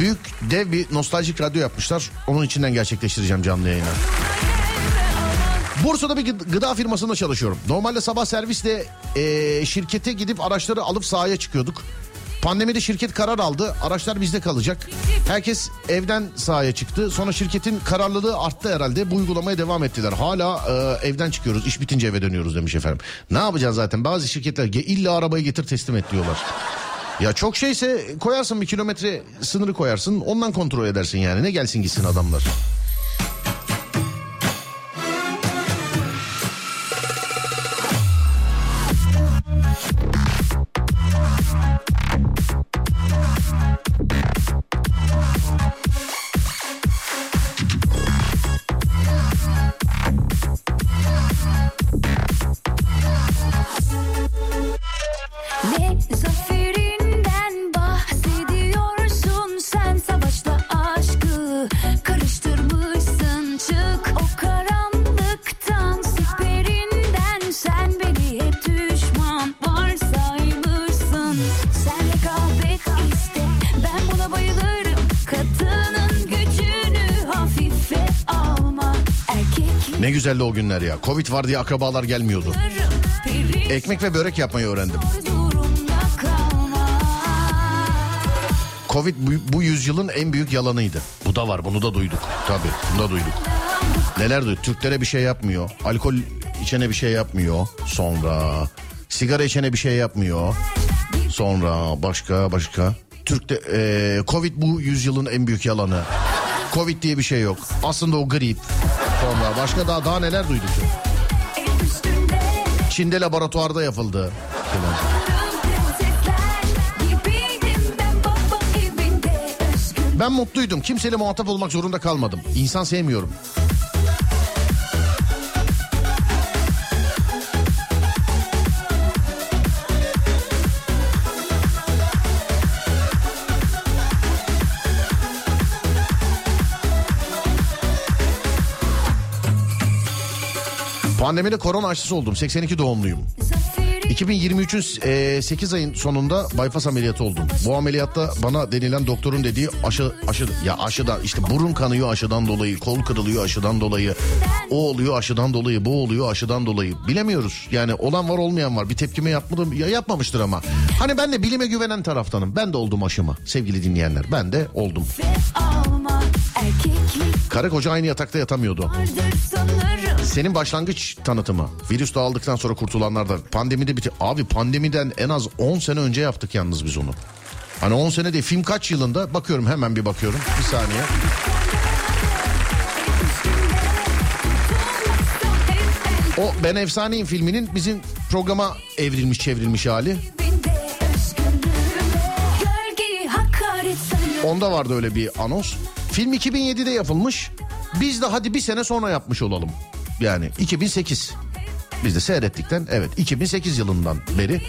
Speaker 1: Büyük dev bir nostaljik radyo yapmışlar. Onun içinden gerçekleştireceğim canlı yayını. Bursa'da bir gı- gıda firmasında çalışıyorum. Normalde sabah servisle e, şirkete gidip araçları alıp sahaya çıkıyorduk. Pandemide şirket karar aldı. Araçlar bizde kalacak. Herkes evden sahaya çıktı. Sonra şirketin kararlılığı arttı herhalde. Bu uygulamaya devam ettiler. Hala e, evden çıkıyoruz. İş bitince eve dönüyoruz demiş efendim. Ne yapacağız zaten? Bazı şirketler "Ge- illa arabayı getir teslim et diyorlar. Ya çok şeyse koyarsın bir kilometre sınırı koyarsın. Ondan kontrol edersin yani. Ne gelsin gitsin adamlar. Güzeldi o günler ya. Covid var diye akrabalar gelmiyordu. Ekmek ve börek yapmayı öğrendim. Covid bu, bu yüzyılın en büyük yalanıydı. Bu da var bunu da duyduk. Tabii bunu da duyduk. Neler duyduk? Türklere bir şey yapmıyor. Alkol içene bir şey yapmıyor. Sonra sigara içene bir şey yapmıyor. Sonra başka başka. Türk'te eee, Covid bu yüzyılın en büyük yalanı. Covid diye bir şey yok. Aslında o grip. Sonra başka daha daha neler duyduk? Çin'de laboratuvarda yapıldı.
Speaker 9: Ben
Speaker 1: mutluydum. Kimseyle muhatap olmak zorunda kalmadım. İnsan sevmiyorum. Pandemide korona aşısı oldum. 82 doğumluyum.
Speaker 9: Zaferi
Speaker 1: 2023'ün 8 ayın sonunda bypass ameliyatı oldum. Bu ameliyatta bana denilen doktorun dediği aşı aşı ya aşıdan işte burun kanıyor aşıdan dolayı, kol kırılıyor aşıdan dolayı, o oluyor aşıdan dolayı, bu oluyor aşıdan dolayı. Bilemiyoruz. Yani olan var olmayan var. Bir tepkime yapmadım ya yapmamıştır ama. Hani ben de bilime güvenen taraftanım. Ben de oldum aşımı sevgili dinleyenler. Ben de oldum. Karı koca aynı yatakta yatamıyordu. Senin başlangıç tanıtımı. Virüs dağıldıktan sonra kurtulanlar da pandemide biti. Abi pandemiden en az 10 sene önce yaptık yalnız biz onu. Hani 10 sene değil film kaç yılında bakıyorum hemen bir bakıyorum bir saniye. O Ben Efsaneyim filminin bizim programa evrilmiş çevrilmiş hali. Onda vardı öyle bir anons. Film 2007'de yapılmış. Biz de hadi bir sene sonra yapmış olalım. Yani 2008. Biz de seyrettikten evet 2008 yılından beri.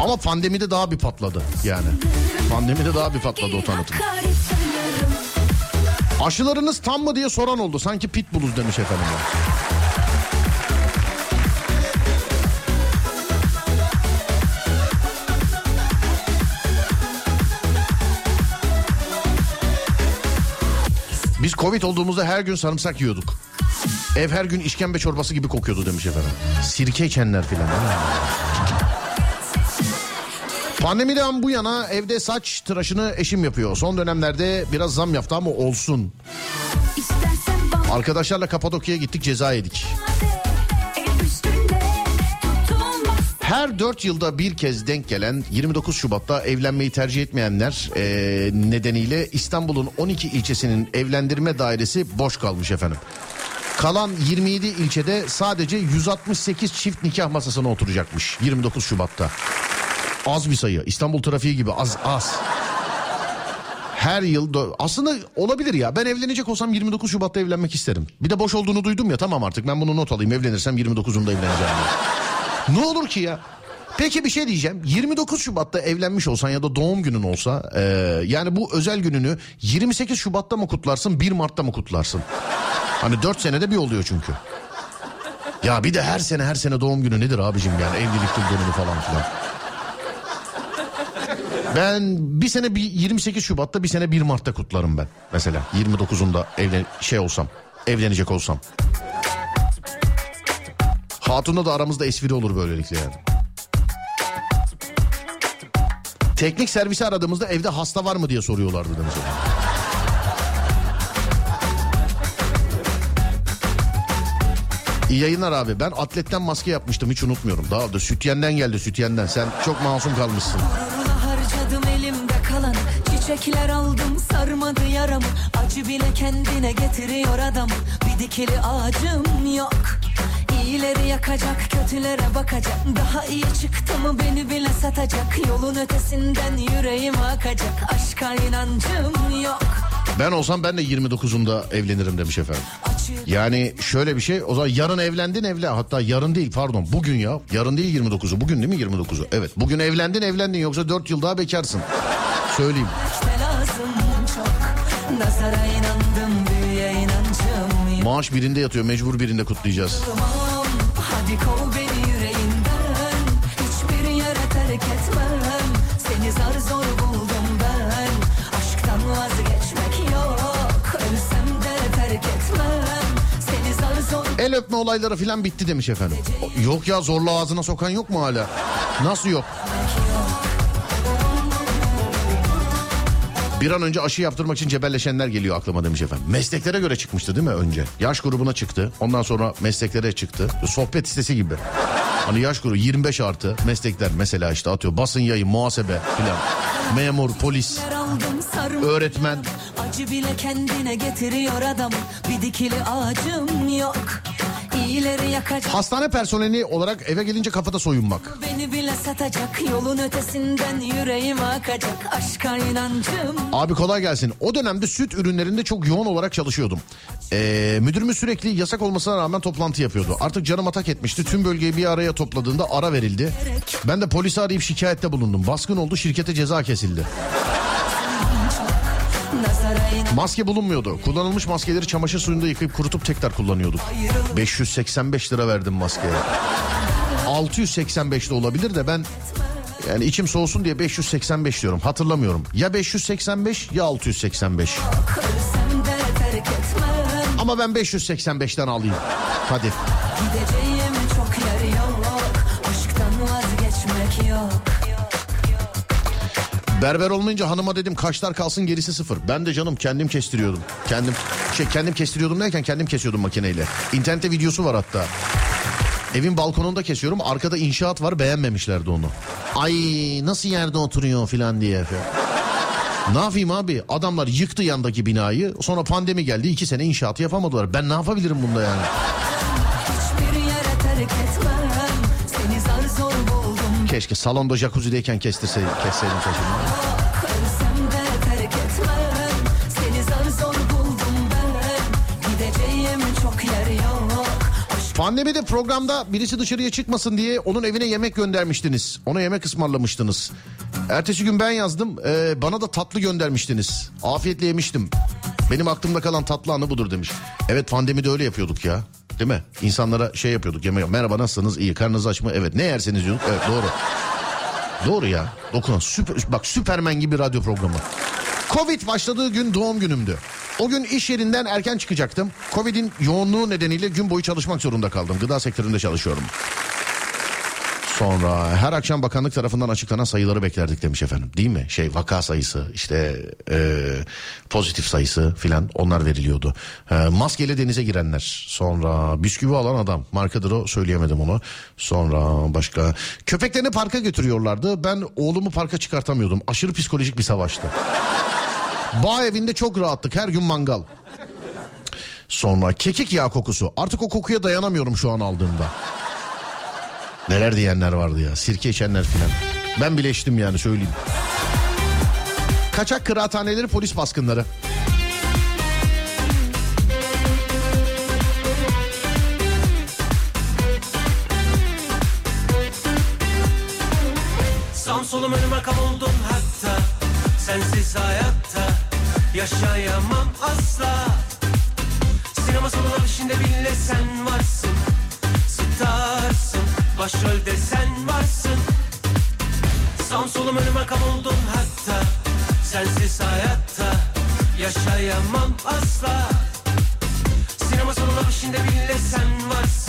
Speaker 1: Ama pandemide daha bir patladı yani. Pandemide daha bir patladı o tanıtım. Aşılarınız tam mı diye soran oldu. Sanki pitbulluz demiş efendim. Biz Covid olduğumuzda her gün sarımsak yiyorduk. Ev her gün işkembe çorbası gibi kokuyordu demiş efendim. Sirke içenler filan. Pandemiden bu yana evde saç tıraşını eşim yapıyor. Son dönemlerde biraz zam yaptı ama olsun. Arkadaşlarla Kapadokya'ya gittik ceza yedik. Her 4 yılda bir kez denk gelen 29 Şubat'ta evlenmeyi tercih etmeyenler eee, nedeniyle İstanbul'un 12 ilçesinin evlendirme dairesi boş kalmış efendim. Kalan 27 ilçede sadece 168 çift nikah masasına oturacakmış 29 Şubat'ta. Az bir sayı. İstanbul trafiği gibi az az. Her yıl aslında olabilir ya. Ben evlenecek olsam 29 Şubat'ta evlenmek isterim. Bir de boş olduğunu duydum ya tamam artık ben bunu not alayım. Evlenirsem 29'unda evleneceğim. Ne olur ki ya? Peki bir şey diyeceğim. 29 Şubat'ta evlenmiş olsan ya da doğum günün olsa e, yani bu özel gününü 28 Şubat'ta mı kutlarsın 1 Mart'ta mı kutlarsın? Hani 4 senede bir oluyor çünkü. Ya bir de her sene her sene doğum günü nedir abicim yani evlilik yıl dönümü falan filan. Ben bir sene bir 28 Şubat'ta bir sene 1 Mart'ta kutlarım ben. Mesela 29'unda evlen şey olsam, evlenecek olsam. Hatun'la da aramızda espri olur böylelikle yani. Teknik servisi aradığımızda evde hasta var mı diye soruyorlardı demiş. İyi yayınlar abi. Ben atletten maske yapmıştım hiç unutmuyorum. Daha da sütyenden geldi sütyenden. Sen çok masum kalmışsın.
Speaker 10: Harcadım elimde kalan Çiçekler aldım sarmadı yaramı Acı bile kendine getiriyor adam Bir dikili ağacım yok İyileri yakacak kötülere bakacak Daha iyi çıktı mı beni bile satacak Yolun ötesinden yüreğim akacak Aşka inancım yok
Speaker 1: Ben olsam ben de 29'umda evlenirim demiş efendim. Yani şöyle bir şey o zaman yarın evlendin evlen. Hatta yarın değil pardon bugün ya. Yarın değil 29'u bugün değil mi 29'u evet. Bugün evlendin evlendin. Yoksa 4 yıl daha bekarsın. Söyleyeyim. Maaş birinde yatıyor. Mecbur birinde kutlayacağız.
Speaker 10: Hadi
Speaker 1: öpme olayları filan bitti demiş efendim. Yok ya zorla ağzına sokan yok mu hala? Nasıl yok? Bir an önce aşı yaptırmak için cebelleşenler geliyor aklıma demiş efendim. Mesleklere göre çıkmıştı değil mi önce? Yaş grubuna çıktı. Ondan sonra mesleklere çıktı. Sohbet sitesi gibi. Hani yaş grubu 25 artı meslekler mesela işte atıyor. Basın yayın, muhasebe filan. Memur, polis, öğretmen.
Speaker 10: Acı bile kendine getiriyor adam Bir dikili ağacım yok
Speaker 1: Hastane personeli olarak eve gelince kafada soyunmak.
Speaker 10: Beni bile satacak Yolun ötesinden yüreğim akacak Aşka inancım
Speaker 1: Abi kolay gelsin. O dönemde süt ürünlerinde çok yoğun olarak çalışıyordum. Ee, müdürümüz sürekli yasak olmasına rağmen toplantı yapıyordu. Artık canım atak etmişti. Tüm bölgeyi bir araya topladığında ara verildi. Ben de polisi arayıp şikayette bulundum. Baskın oldu şirkete ceza kesildi. Maske bulunmuyordu. Kullanılmış maskeleri çamaşır suyunda yıkayıp kurutup tekrar kullanıyorduk. 585 lira verdim maskeye. 685 de olabilir de ben yani içim soğusun diye 585 diyorum. Hatırlamıyorum. Ya 585 ya 685.
Speaker 10: Ölsem de terk etmem
Speaker 1: Ama ben 585'ten alayım. Hadi.
Speaker 10: Gideceğim
Speaker 1: Berber olmayınca hanıma dedim kaşlar kalsın gerisi sıfır. Ben de canım kendim kestiriyordum. Kendim şey kendim kestiriyordum derken kendim kesiyordum makineyle. İnternette videosu var hatta. Evin balkonunda kesiyorum. Arkada inşaat var beğenmemişlerdi onu. Ay nasıl yerde oturuyor filan diye. Ne yapayım abi? Adamlar yıktı yandaki binayı. Sonra pandemi geldi. iki sene inşaatı yapamadılar. Ben ne yapabilirim bunda yani? Keşke salonda jacuzzi'deyken kestirseydim, kesseydim saçımı. Pandemide programda birisi dışarıya çıkmasın diye onun evine yemek göndermiştiniz. Ona yemek ısmarlamıştınız. Ertesi gün ben yazdım. ee, bana da tatlı göndermiştiniz. Afiyetle yemiştim. Benim aklımda kalan tatlı anı budur demiş. Evet pandemide öyle yapıyorduk ya. Değil mi? İnsanlara şey yapıyorduk. Yemek. Merhaba nasılsınız? İyi. Karnınız aç mı? Evet. Ne yerseniz diyorduk. Evet doğru. Doğru ya. Dokun. Süper, bak Süpermen gibi radyo programı. Covid başladığı gün doğum günümdü. O gün iş yerinden erken çıkacaktım. Covid'in yoğunluğu nedeniyle gün boyu çalışmak zorunda kaldım. Gıda sektöründe çalışıyorum. Sonra her akşam bakanlık tarafından açıklanan sayıları beklerdik demiş efendim. Değil mi? Şey vaka sayısı işte e, pozitif sayısı filan onlar veriliyordu. E, maskeyle denize girenler. Sonra bisküvi alan adam. Markadır o söyleyemedim onu. Sonra başka. Köpeklerini parka götürüyorlardı. Ben oğlumu parka çıkartamıyordum. Aşırı psikolojik bir savaştı. Bağ evinde çok rahattık. Her gün mangal. Sonra kekik yağı kokusu. Artık o kokuya dayanamıyorum şu an aldığımda. Neler diyenler vardı ya. Sirke içenler filan. Ben bile içtim yani söyleyeyim. Kaçak kıraathaneleri polis baskınları.
Speaker 3: Sağım solum önüme kavuldum hatta Sensiz hayatta yaşayamam asla Sinema salonu içinde bile sen varsın Starsın başrolde sen varsın. Sağım solum önüme kavuldum hatta. Sensiz hayatta yaşayamam asla. Sinema salonu içinde bile sen varsın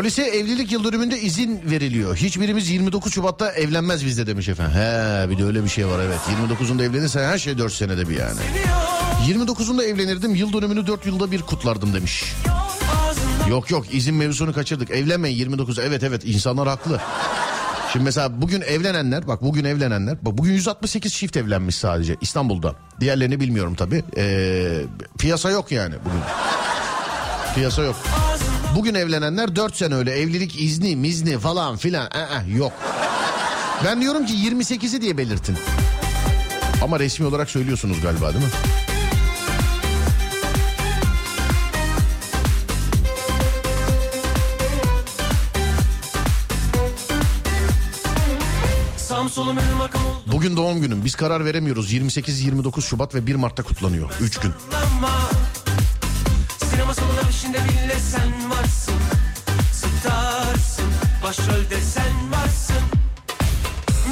Speaker 1: Polise evlilik yıl dönümünde izin veriliyor. Hiçbirimiz 29 Şubat'ta evlenmez bizde demiş efendim. He bir de öyle bir şey var evet. 29'unda evlenirsen her şey 4 senede bir yani. 29'unda evlenirdim yıl dönümünü 4 yılda bir kutlardım demiş. Yok yok izin mevzusunu kaçırdık. Evlenmeyin 29 evet evet insanlar haklı. Şimdi mesela bugün evlenenler bak bugün evlenenler bak bugün 168 çift evlenmiş sadece İstanbul'da. Diğerlerini bilmiyorum tabii. Ee, piyasa yok yani bugün. Piyasa yok. Bugün evlenenler 4 sene öyle evlilik izni mizni falan filan Aa, yok. Ben diyorum ki 28'i diye belirtin. Ama resmi olarak söylüyorsunuz galiba değil mi? Bugün doğum günüm. Biz karar veremiyoruz. 28-29 Şubat ve 1 Mart'ta kutlanıyor. 3 gün.
Speaker 3: Sinema Başrolde sen varsın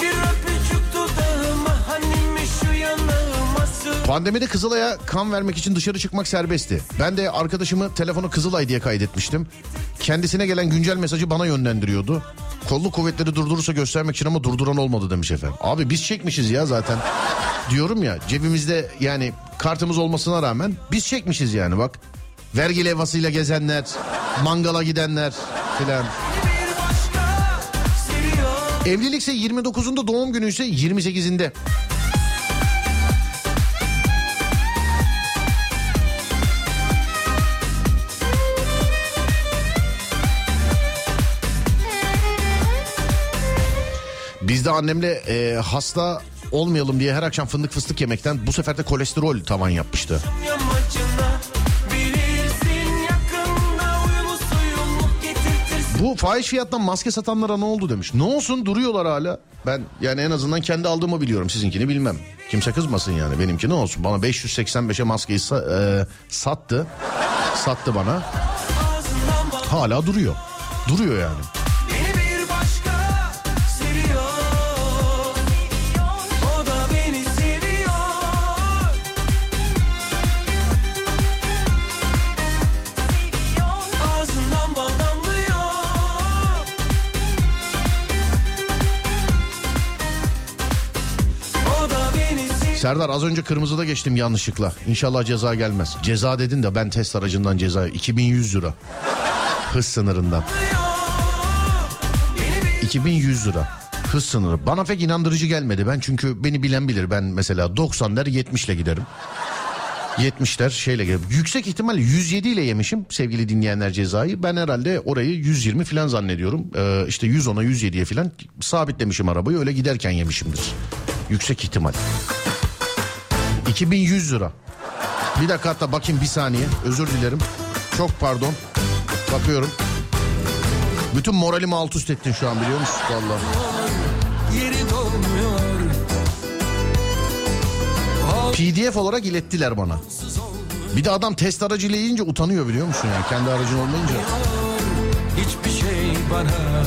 Speaker 3: Bir öpücük dudağıma Hanimiş şu yanağıma sığ
Speaker 1: Pandemide Kızılay'a kan vermek için dışarı çıkmak serbestti. Ben de arkadaşımı telefonu Kızılay diye kaydetmiştim. Kendisine gelen güncel mesajı bana yönlendiriyordu. Kolluk kuvvetleri durdurursa göstermek için ama durduran olmadı demiş efendim. Abi biz çekmişiz ya zaten. Diyorum ya cebimizde yani kartımız olmasına rağmen biz çekmişiz yani bak. Vergi levhasıyla gezenler, mangala gidenler filan. Evlilikse 29'unda doğum günü ise 28'inde. Biz de annemle e, hasta olmayalım diye her akşam fındık fıstık yemekten bu sefer de kolesterol tavan yapmıştı. Bu fahiş fiyattan maske satanlara ne oldu demiş. Ne olsun duruyorlar hala. Ben yani en azından kendi aldığımı biliyorum sizinkini bilmem. Kimse kızmasın yani benimki ne olsun. Bana 585'e maskeyi sa- e, sattı. Sattı bana. Hala duruyor. Duruyor yani. Serdar az önce kırmızıda geçtim yanlışlıkla. İnşallah ceza gelmez. Ceza dedin de ben test aracından ceza 2100 lira. Hız sınırından. 2100 lira. Hız sınırı. Bana pek inandırıcı gelmedi. Ben çünkü beni bilen bilir. Ben mesela 90 der 70 ile giderim. 70'ler şeyle giderim. Yüksek ihtimal 107 ile yemişim sevgili dinleyenler cezayı. Ben herhalde orayı 120 falan zannediyorum. Ee, işte 110'a 107'ye falan sabitlemişim arabayı. Öyle giderken yemişimdir. Yüksek ihtimal. 2100 lira. Bir dakika hatta bakayım bir saniye. Özür dilerim. Çok pardon. Bakıyorum. Bütün moralimi alt üst ettin şu an biliyor musun?
Speaker 3: Dolmuyor
Speaker 1: PDF olarak ilettiler bana. Bir de adam test aracıyla yiyince utanıyor biliyor musun yani kendi aracın olmayınca.
Speaker 3: Hiçbir şey bana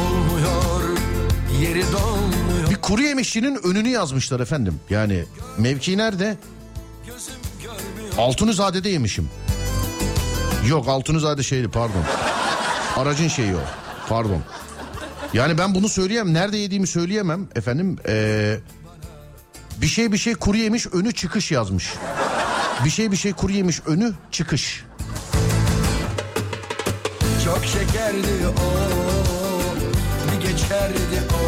Speaker 3: Olmuyor Yeri dolmuyor
Speaker 1: kuru yemişçinin önünü yazmışlar efendim. Yani mevki nerede? Altunizade'de yemişim. Yok Altunizade şeydi pardon. Aracın şeyi o. Pardon. Yani ben bunu söyleyemem. Nerede yediğimi söyleyemem efendim. Ee, bir şey bir şey kuru yemiş önü çıkış yazmış. Bir şey bir şey kuru yemiş önü çıkış.
Speaker 3: Çok şekerdi o Bir geçerdi o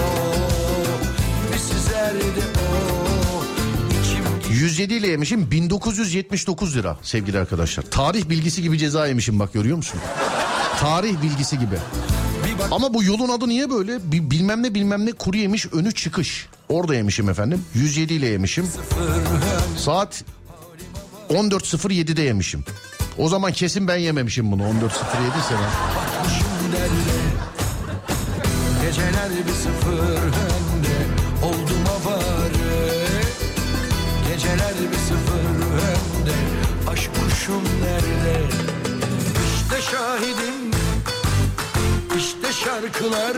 Speaker 1: 107 ile yemişim 1979 lira sevgili arkadaşlar. Tarih bilgisi gibi ceza yemişim bak görüyor musun? Tarih bilgisi gibi. Ama bu yolun adı niye böyle? Bi- Bilmem ne bilmem ne kuru yemiş önü çıkış. Orada yemişim efendim. 107 ile yemişim. Saat 14.07'de yemişim. O zaman kesin ben yememişim bunu 14.07 ise
Speaker 3: Geceler bir sıfır Bir sıfır önde Aşk kuşum nerede İşte şahidim şarkılar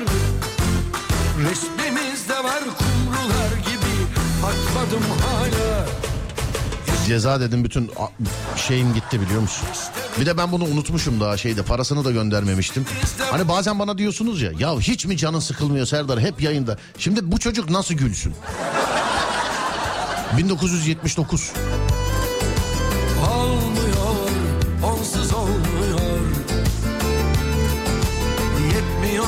Speaker 3: Resmimizde var kumrular gibi Bakmadım hala
Speaker 1: Ceza dedim bütün şeyim gitti biliyor musun? Bir de ben bunu unutmuşum daha şeyde parasını da göndermemiştim. Hani bazen bana diyorsunuz ya ya hiç mi canın sıkılmıyor Serdar hep yayında. Şimdi bu çocuk nasıl gülsün? 1979.
Speaker 3: Olmuyor, onsuz olmuyor Yetmiyor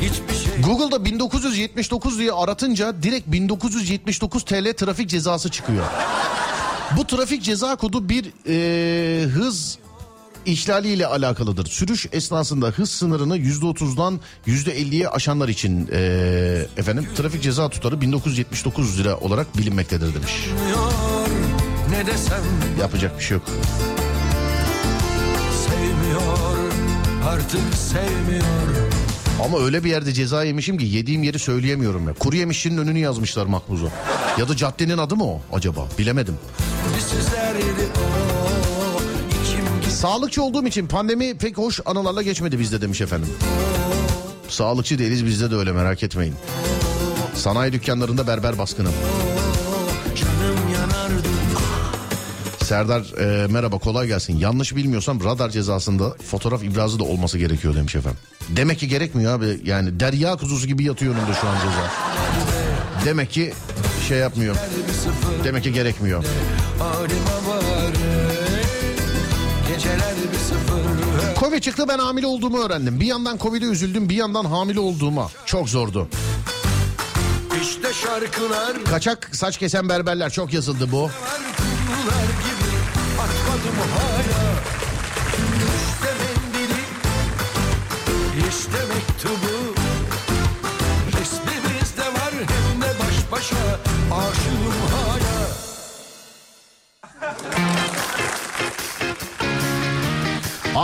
Speaker 3: hiçbir şey
Speaker 1: Google'da 1979 diye aratınca direkt 1979 TL trafik cezası çıkıyor. Bu trafik ceza kodu bir e, hız ihlaliyle alakalıdır. Sürüş esnasında hız sınırını %30'dan %50'ye aşanlar için e, efendim trafik ceza tutarı 1979 lira olarak bilinmektedir demiş.
Speaker 3: Ne desem
Speaker 1: Yapacak bir şey yok.
Speaker 3: sevmiyor Artık sevmiyor
Speaker 1: Ama öyle bir yerde ceza yemişim ki yediğim yeri söyleyemiyorum ya. Kuru yemişçinin önünü yazmışlar makbuza. Ya da caddenin adı mı o acaba? Bilemedim.
Speaker 3: Sizlerdi o içim
Speaker 1: Sağlıkçı olduğum için pandemi pek hoş anılarla geçmedi bizde demiş efendim. Sağlıkçı değiliz bizde de öyle merak etmeyin. Sanayi dükkanlarında berber baskını. Serdar e, merhaba kolay gelsin. Yanlış bilmiyorsam radar cezasında fotoğraf ibrazı da olması gerekiyor demiş efendim. Demek ki gerekmiyor abi. Yani derya kuzusu gibi yatıyor önümde şu an ceza. Demek ki şey yapmıyor. Demek ki gerekmiyor.
Speaker 3: Halime sıfır
Speaker 1: Covid çıktı ben hamile olduğumu öğrendim. Bir yandan Covid'e üzüldüm bir yandan hamile olduğuma. Çok zordu.
Speaker 3: İşte şarkılar
Speaker 1: Kaçak saç kesen berberler çok yazıldı bu.
Speaker 3: Atmadım hala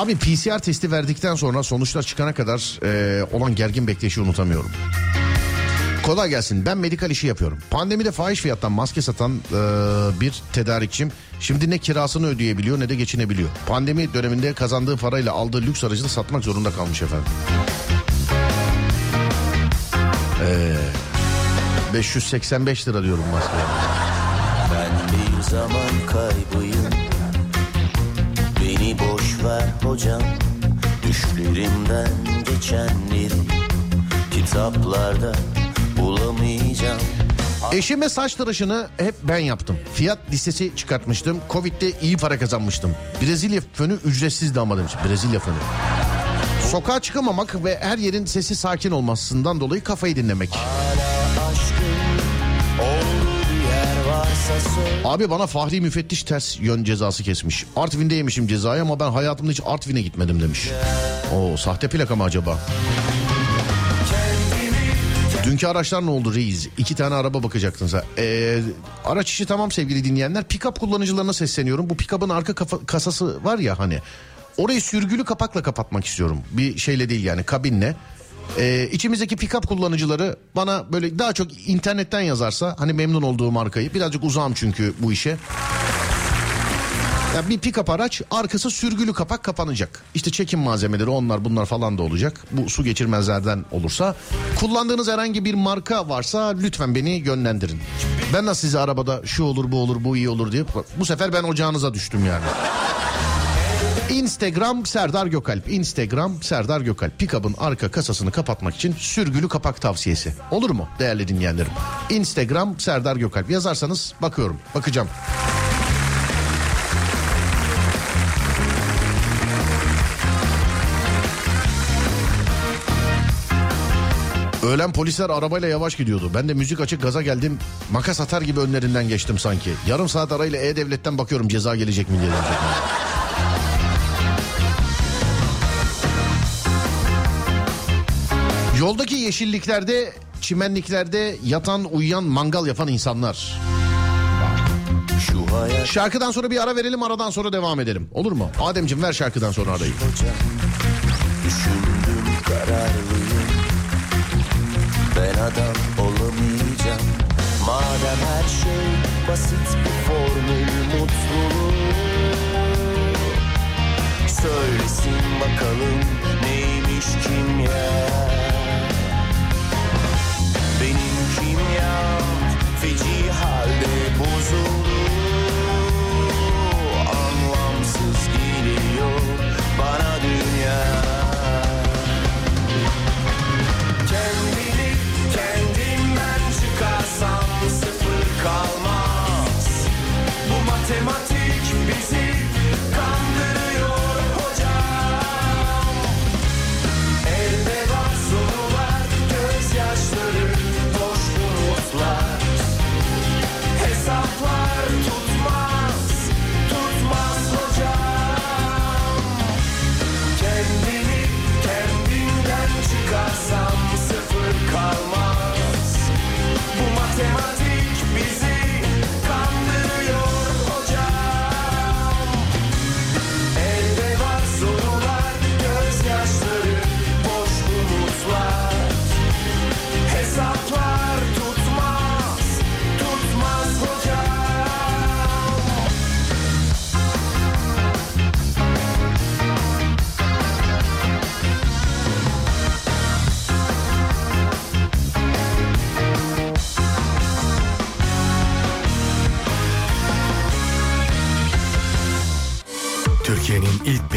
Speaker 1: Abi PCR testi verdikten sonra sonuçlar çıkana kadar e, olan gergin bekleyişi unutamıyorum. Kolay gelsin ben medikal işi yapıyorum. Pandemide fahiş fiyattan maske satan e, bir tedarikçim şimdi ne kirasını ödeyebiliyor ne de geçinebiliyor. Pandemi döneminde kazandığı parayla aldığı lüks aracı da satmak zorunda kalmış efendim. Ee, 585 lira diyorum maskeye.
Speaker 11: Ben bir zaman kaybıyım ver hocam Düşlerimden geçenleri Kitaplarda bulamayacağım
Speaker 1: Eşime saç tıraşını hep ben yaptım. Fiyat listesi çıkartmıştım. Covid'de iyi para kazanmıştım. Brezilya fönü ücretsizdi ama demiş. Brezilya fönü. Sokağa çıkamamak ve her yerin sesi sakin olmasından dolayı kafayı dinlemek.
Speaker 11: Hala
Speaker 1: Abi bana Fahri müfettiş ters yön cezası kesmiş. Artvin'de yemişim cezayı ama ben hayatımda hiç Artvin'e gitmedim demiş. Oo sahte plaka mı acaba? Dünkü araçlar ne oldu reis? İki tane araba bakacaktın sen. Ee, araç işi tamam sevgili dinleyenler. Pick-up kullanıcılarına sesleniyorum. Bu pick-up'ın arka kafa- kasası var ya hani. Orayı sürgülü kapakla kapatmak istiyorum. Bir şeyle değil yani kabinle. Ee, içimizdeki pick-up kullanıcıları bana böyle daha çok internetten yazarsa hani memnun olduğu markayı. Birazcık uzağım çünkü bu işe. Ya bir pick-up araç arkası sürgülü kapak kapanacak. İşte çekim malzemeleri onlar bunlar falan da olacak. Bu su geçirmezlerden olursa. Kullandığınız herhangi bir marka varsa lütfen beni yönlendirin. Ben nasıl size arabada şu olur bu olur bu iyi olur diye. Bu sefer ben ocağınıza düştüm yani. Instagram Serdar Gökalp. Instagram Serdar Gökalp. Pickup'ın arka kasasını kapatmak için sürgülü kapak tavsiyesi. Olur mu değerli dinleyenlerim? Instagram Serdar Gökalp. Yazarsanız bakıyorum. Bakacağım. Öğlen polisler arabayla yavaş gidiyordu. Ben de müzik açık gaza geldim. Makas atar gibi önlerinden geçtim sanki. Yarım saat arayla E-Devlet'ten bakıyorum ceza gelecek mi diye. Yoldaki yeşilliklerde, çimenliklerde yatan, uyuyan, mangal yapan insanlar. Şarkıdan sonra bir ara verelim, aradan sonra devam edelim. Olur mu? Ademciğim ver şarkıdan sonra arayı.
Speaker 11: Düşündüm kararlıyım Ben adam olamayacağım Madem her şey basit bir formül mutluluğu Söylesin bakalım neymiş
Speaker 7: kimya feci halde bozuldu Anlamsız geliyor bana dünya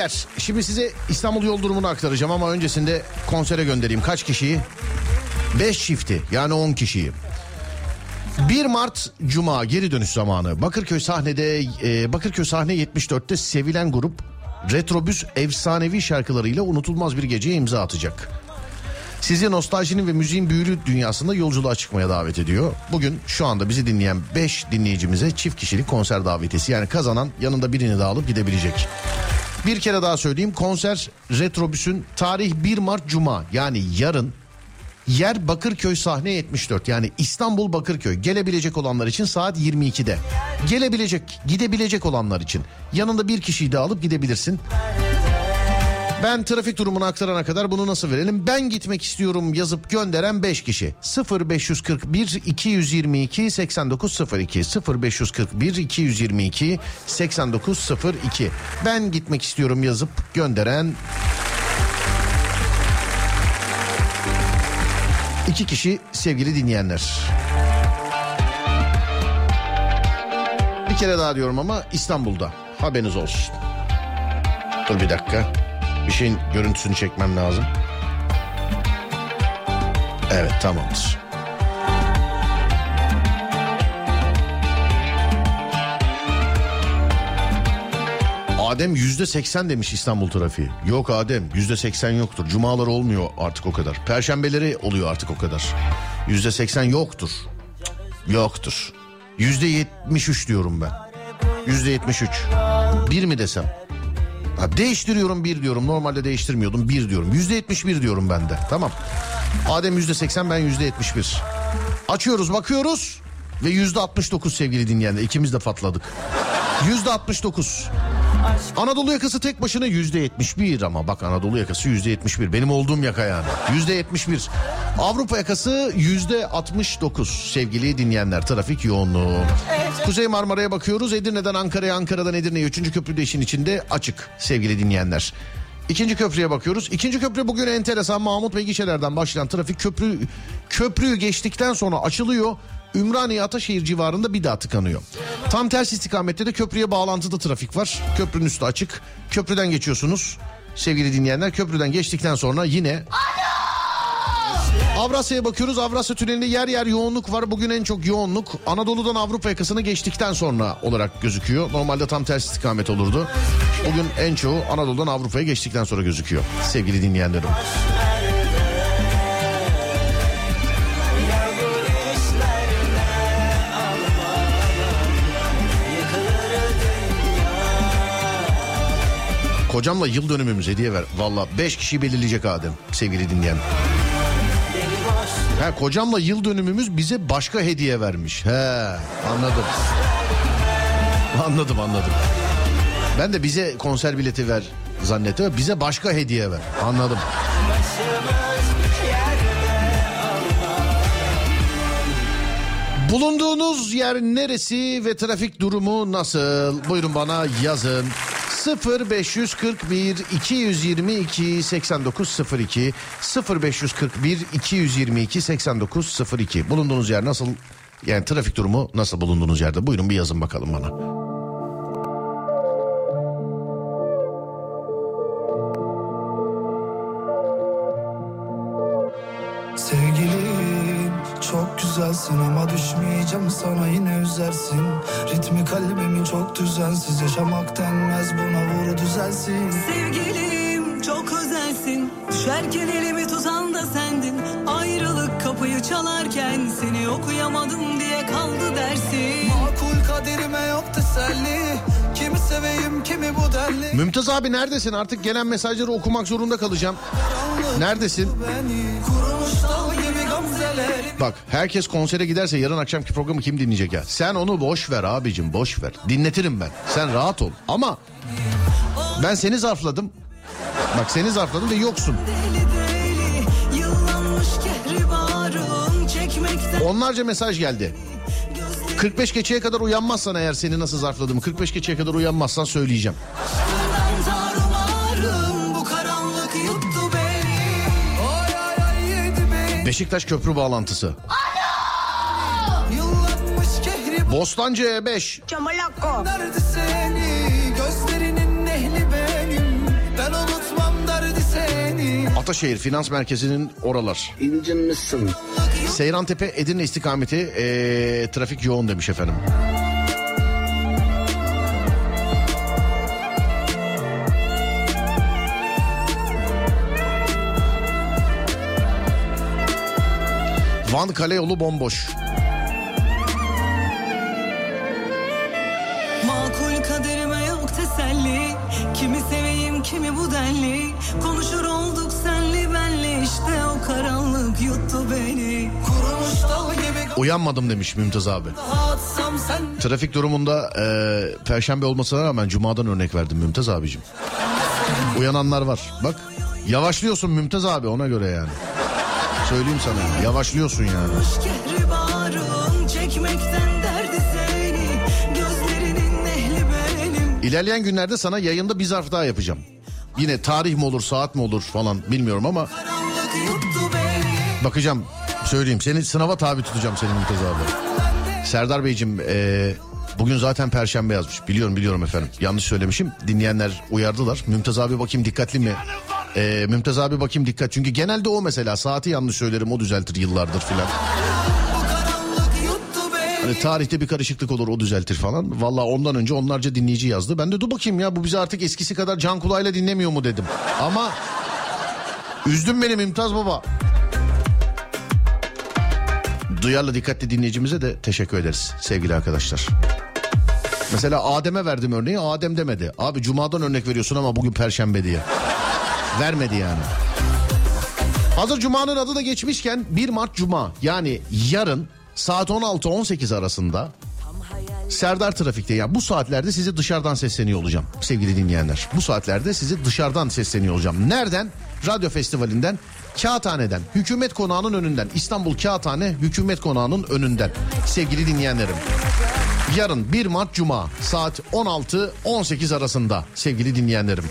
Speaker 1: Beyler şimdi size İstanbul yol durumunu aktaracağım ama öncesinde konsere göndereyim. Kaç kişiyi? 5 çifti yani 10 kişiyi. 1 Mart Cuma geri dönüş zamanı. Bakırköy sahnede e, Bakırköy sahne 74'te sevilen grup Retrobüs efsanevi şarkılarıyla unutulmaz bir geceye imza atacak. Sizi nostaljinin ve müziğin büyülü dünyasında yolculuğa çıkmaya davet ediyor. Bugün şu anda bizi dinleyen 5 dinleyicimize çift kişilik konser davetiyesi yani kazanan yanında birini de alıp gidebilecek. Bir kere daha söyleyeyim konser Retrobüs'ün tarih 1 Mart Cuma yani yarın yer Bakırköy sahne 74 yani İstanbul Bakırköy gelebilecek olanlar için saat 22'de. Gelebilecek gidebilecek olanlar için yanında bir kişiyi de alıp gidebilirsin. Ben trafik durumunu aktarana kadar bunu nasıl verelim? Ben gitmek istiyorum yazıp gönderen 5 kişi. 0541 222 8902 0541 222 8902 Ben gitmek istiyorum yazıp gönderen iki kişi sevgili dinleyenler. Bir kere daha diyorum ama İstanbul'da haberiniz olsun. Dur bir dakika. Bir şeyin görüntüsünü çekmem lazım. Evet tamamdır. Adem yüzde seksen demiş İstanbul trafiği. Yok Adem yüzde seksen yoktur. Cumalar olmuyor artık o kadar. Perşembeleri oluyor artık o kadar. Yüzde seksen yoktur. Yoktur. Yüzde yetmiş üç diyorum ben. Yüzde yetmiş üç. Bir mi desem? Ha, değiştiriyorum bir diyorum. Normalde değiştirmiyordum bir diyorum. Yüzde yetmiş bir diyorum ben de. Tamam. Adem yüzde seksen ben yüzde yetmiş bir. Açıyoruz bakıyoruz. Ve yüzde altmış dokuz sevgili dinleyenler. İkimiz de patladık. Yüzde altmış dokuz. Anadolu yakası tek başına yüzde yetmiş bir ama bak Anadolu yakası yüzde yetmiş bir. Benim olduğum yaka yani. Yüzde yetmiş bir. Avrupa yakası yüzde altmış dokuz sevgili dinleyenler. Trafik yoğunluğu. Kuzey Marmara'ya bakıyoruz. Edirne'den Ankara'ya, Ankara'dan Edirne'ye. Üçüncü köprü de işin içinde açık sevgili dinleyenler. İkinci köprüye bakıyoruz. İkinci köprü bugün enteresan Mahmut Bey gişelerden başlayan trafik köprü köprüyü geçtikten sonra açılıyor. Ümraniye Ataşehir civarında bir daha tıkanıyor. Tam ters istikamette de köprüye bağlantıda trafik var. Köprünün üstü açık. Köprüden geçiyorsunuz. Sevgili dinleyenler köprüden geçtikten sonra yine Avrasya'ya bakıyoruz. Avrasya Tüneli'nde yer yer yoğunluk var. Bugün en çok yoğunluk Anadolu'dan Avrupa yakasını geçtikten sonra olarak gözüküyor. Normalde tam ters istikamet olurdu. Bugün en çoğu Anadolu'dan Avrupa'ya geçtikten sonra gözüküyor. Sevgili dinleyenlerim. Kocamla yıl dönümümüz hediye ver. Valla 5 kişiyi belirleyecek Adem sevgili dinleyen. He, kocamla yıl dönümümüz bize başka hediye vermiş. He anladım. Anladım anladım. Ben de bize konser bileti ver zannettim. Bize başka hediye ver. Anladım. Bulunduğunuz yer neresi ve trafik durumu nasıl? Buyurun bana yazın. 0541 222 8902 0541 222 8902 Bulunduğunuz yer nasıl? Yani trafik durumu nasıl bulunduğunuz yerde? Buyurun bir yazın bakalım bana.
Speaker 12: Sevgilim çok güzelsin ama düşmeyeceğim sana yine üzersin. Ritmi kalbimin çok düzensiz yaşamak denmez buna vur düzelsin.
Speaker 10: Sevgilim çok özelsin. Düşerken elimi tutan da sendin. Ayrılık kapıyı çalarken Seni okuyamadım diye kaldı dersin.
Speaker 12: Makul kaderime yok teselli. Kimi seveyim kimi bu derli.
Speaker 1: Mümtaz abi neredesin? Artık gelen mesajları okumak zorunda kalacağım. Neredesin?
Speaker 12: Beni
Speaker 1: Bak herkes konsere giderse yarın akşamki programı kim dinleyecek ya? Sen onu boş ver abicim boş ver. Dinletirim ben. Sen rahat ol. Ama ben seni zarfladım. Bak seni zarfladım ve yoksun. Onlarca mesaj geldi. 45 geçeye kadar uyanmazsan eğer seni nasıl zarfladım 45 geçeye kadar uyanmazsan söyleyeceğim. Beşiktaş köprü bağlantısı. Bostancı E5.
Speaker 12: derdi seni Gözlerinin ehli benim Ben unutmam derdi seni
Speaker 1: Ataşehir Finans Merkezi'nin oralar.
Speaker 11: İncinmişsin.
Speaker 1: Seyrantepe Edirne istikameti ee, trafik yoğun demiş efendim. Van Kale yolu bomboş.
Speaker 10: Makul kaderime yok teselli Kimi seveyim kimi bu denli Konuşur olduk senli benli işte o karanlık yuttu beni
Speaker 12: Kurumuş dal gibi
Speaker 1: Uyanmadım demiş Mümtaz abi.
Speaker 12: sen
Speaker 1: Trafik durumunda ee, perşembe olmasına rağmen cumadan örnek verdim Mümtaz abicim. Uyananlar var. Bak yavaşlıyorsun Mümtaz abi ona göre yani. Söyleyeyim sana yavaşlıyorsun yani.
Speaker 10: Ehli benim
Speaker 1: İlerleyen günlerde sana yayında bir zarf daha yapacağım. Yine tarih mi olur saat mi olur falan bilmiyorum ama bakacağım söyleyeyim. Seni sınava tabi tutacağım senin Mümtaz abi. Serdar Beyciğim eee, bugün zaten perşembe yazmış. Biliyorum biliyorum efendim. Yanlış söylemişim. Dinleyenler uyardılar. Mümtaz abi bakayım dikkatli mi? Eee, Mümtaz abi bakayım dikkat. Çünkü genelde o mesela saati yanlış söylerim o düzeltir yıllardır filan. Hani tarihte bir karışıklık olur o düzeltir falan. Valla ondan önce onlarca dinleyici yazdı. Ben de dur bakayım ya bu bizi artık eskisi kadar can kulağıyla dinlemiyor mu dedim. Ama üzdün beni Mümtaz Baba. Duyarlı dikkatli dinleyicimize de teşekkür ederiz sevgili arkadaşlar. Mesela Adem'e verdim örneği Adem demedi. Abi cumadan örnek veriyorsun ama bugün perşembe diye. Vermedi yani. Hazır Cuma'nın adı da geçmişken 1 Mart Cuma yani yarın saat 16-18 arasında Serdar Trafik'te yani bu saatlerde size dışarıdan sesleniyor olacağım sevgili dinleyenler. Bu saatlerde size dışarıdan sesleniyor olacağım. Nereden? Radyo Festivali'nden, Kağıthane'den, Hükümet Konağı'nın önünden. İstanbul Kağıthane Hükümet Konağı'nın önünden sevgili dinleyenlerim. Yarın 1 Mart Cuma saat 16-18 arasında sevgili dinleyenlerim.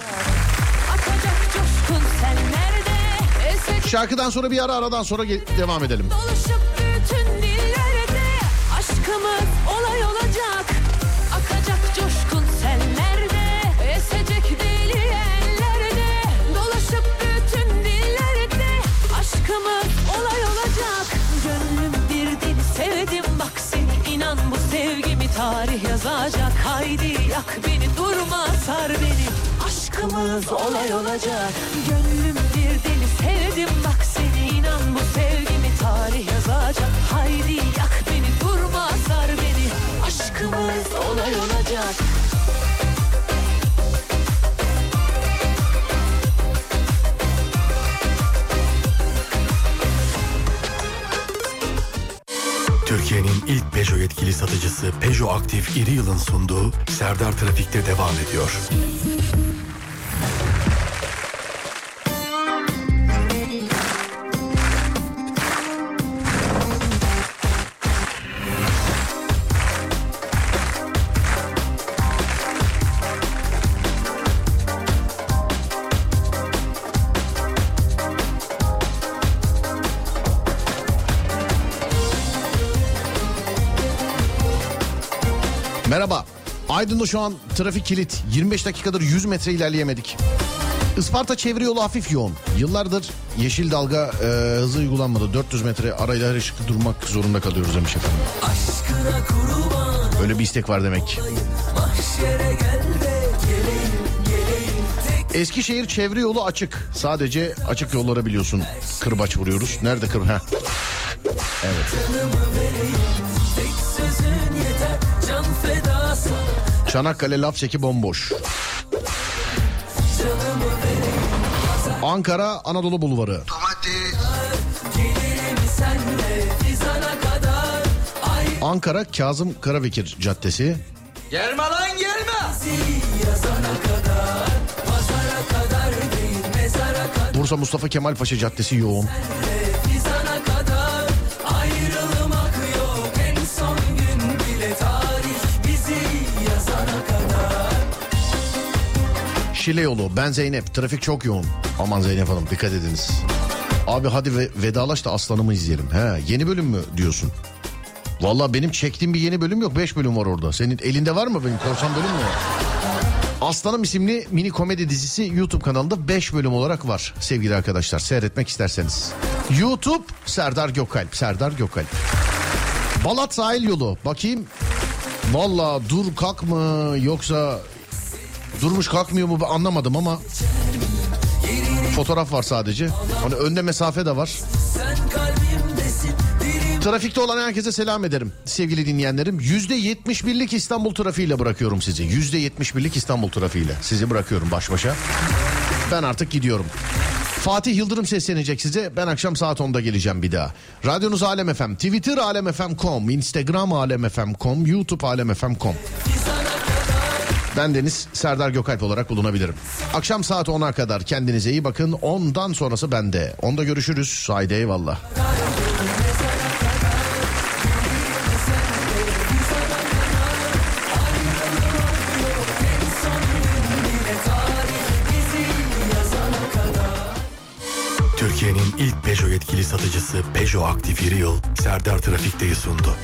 Speaker 1: Şarkıdan sonra bir ara aradan sonra devam edelim.
Speaker 9: dolaşıp bütün dillerde Aşkımız olay olacak. Akacak coşkun sellerde Esecek deli ellerde. Dolaşıp bütün dillerde Aşkımız olay olacak. Gönlüm bir deli sevdim bak seni inan bu sevgimi tarih yazacak. Haydi yak beni durma sar beni. Aşkımız olay olacak. Gönlüm bir deli Sevdim bak seni inan bu sevgimi tarih yazacak. Haydi yak beni durma sar beni. Aşkımız olay olacak.
Speaker 7: Türkiye'nin ilk Peugeot yetkili satıcısı Peugeot Aktif İri Yıl'ın sunduğu Serdar Trafik'te devam ediyor.
Speaker 1: Aydın'da şu an trafik kilit. 25 dakikadır 100 metre ilerleyemedik. Isparta çevre yolu hafif yoğun. Yıllardır yeşil dalga e, hızı uygulanmadı. 400 metre arayla her ışık durmak zorunda kalıyoruz demiş efendim. Öyle bir istek var demek. Eskişehir çevre yolu açık. Sadece açık yollara biliyorsun. Kırbaç vuruyoruz. Nerede kır? Heh. Evet. Çanakkale Lafçeki bomboş. Ankara Anadolu Bulvarı.
Speaker 3: Senle
Speaker 1: Ankara Kazım Karabekir Caddesi.
Speaker 3: Gelme lan gelme kadar kadar değil
Speaker 1: Bursa Mustafa Kemal Paşa Caddesi yoğun.
Speaker 3: Fizana
Speaker 1: Şile yolu ben Zeynep trafik çok yoğun. Aman Zeynep Hanım dikkat ediniz. Abi hadi ve vedalaş da aslanımı izleyelim. He yeni bölüm mü diyorsun? Valla benim çektiğim bir yeni bölüm yok. 5 bölüm var orada. Senin elinde var mı benim korsan bölüm mü? Aslanım isimli mini komedi dizisi YouTube kanalında 5 bölüm olarak var sevgili arkadaşlar. Seyretmek isterseniz. YouTube Serdar Gökalp. Serdar Gökalp. Balat sahil yolu. Bakayım. Valla dur kalk mı yoksa durmuş kalkmıyor mu anlamadım ama fotoğraf var sadece. Hani önde mesafe de var. Trafikte olan herkese selam ederim sevgili dinleyenlerim. Yüzde yetmiş birlik İstanbul trafiğiyle bırakıyorum sizi. Yüzde yetmiş birlik İstanbul trafiğiyle sizi bırakıyorum baş başa. Ben artık gidiyorum. Fatih Yıldırım seslenecek size. Ben akşam saat 10'da geleceğim bir daha. Radyonuz Alem FM, Twitter alemfm.com, Instagram alemfm.com, YouTube alemfm.com. Ben Deniz Serdar Gökalp olarak bulunabilirim. Akşam saat 10'a kadar kendinize iyi bakın. 10'dan sonrası bende. 10'da görüşürüz. Haydi eyvallah.
Speaker 7: Türkiye'nin ilk Peugeot yetkili satıcısı Peugeot Aktif İri Yıl Serdar Trafik'teyi sundu.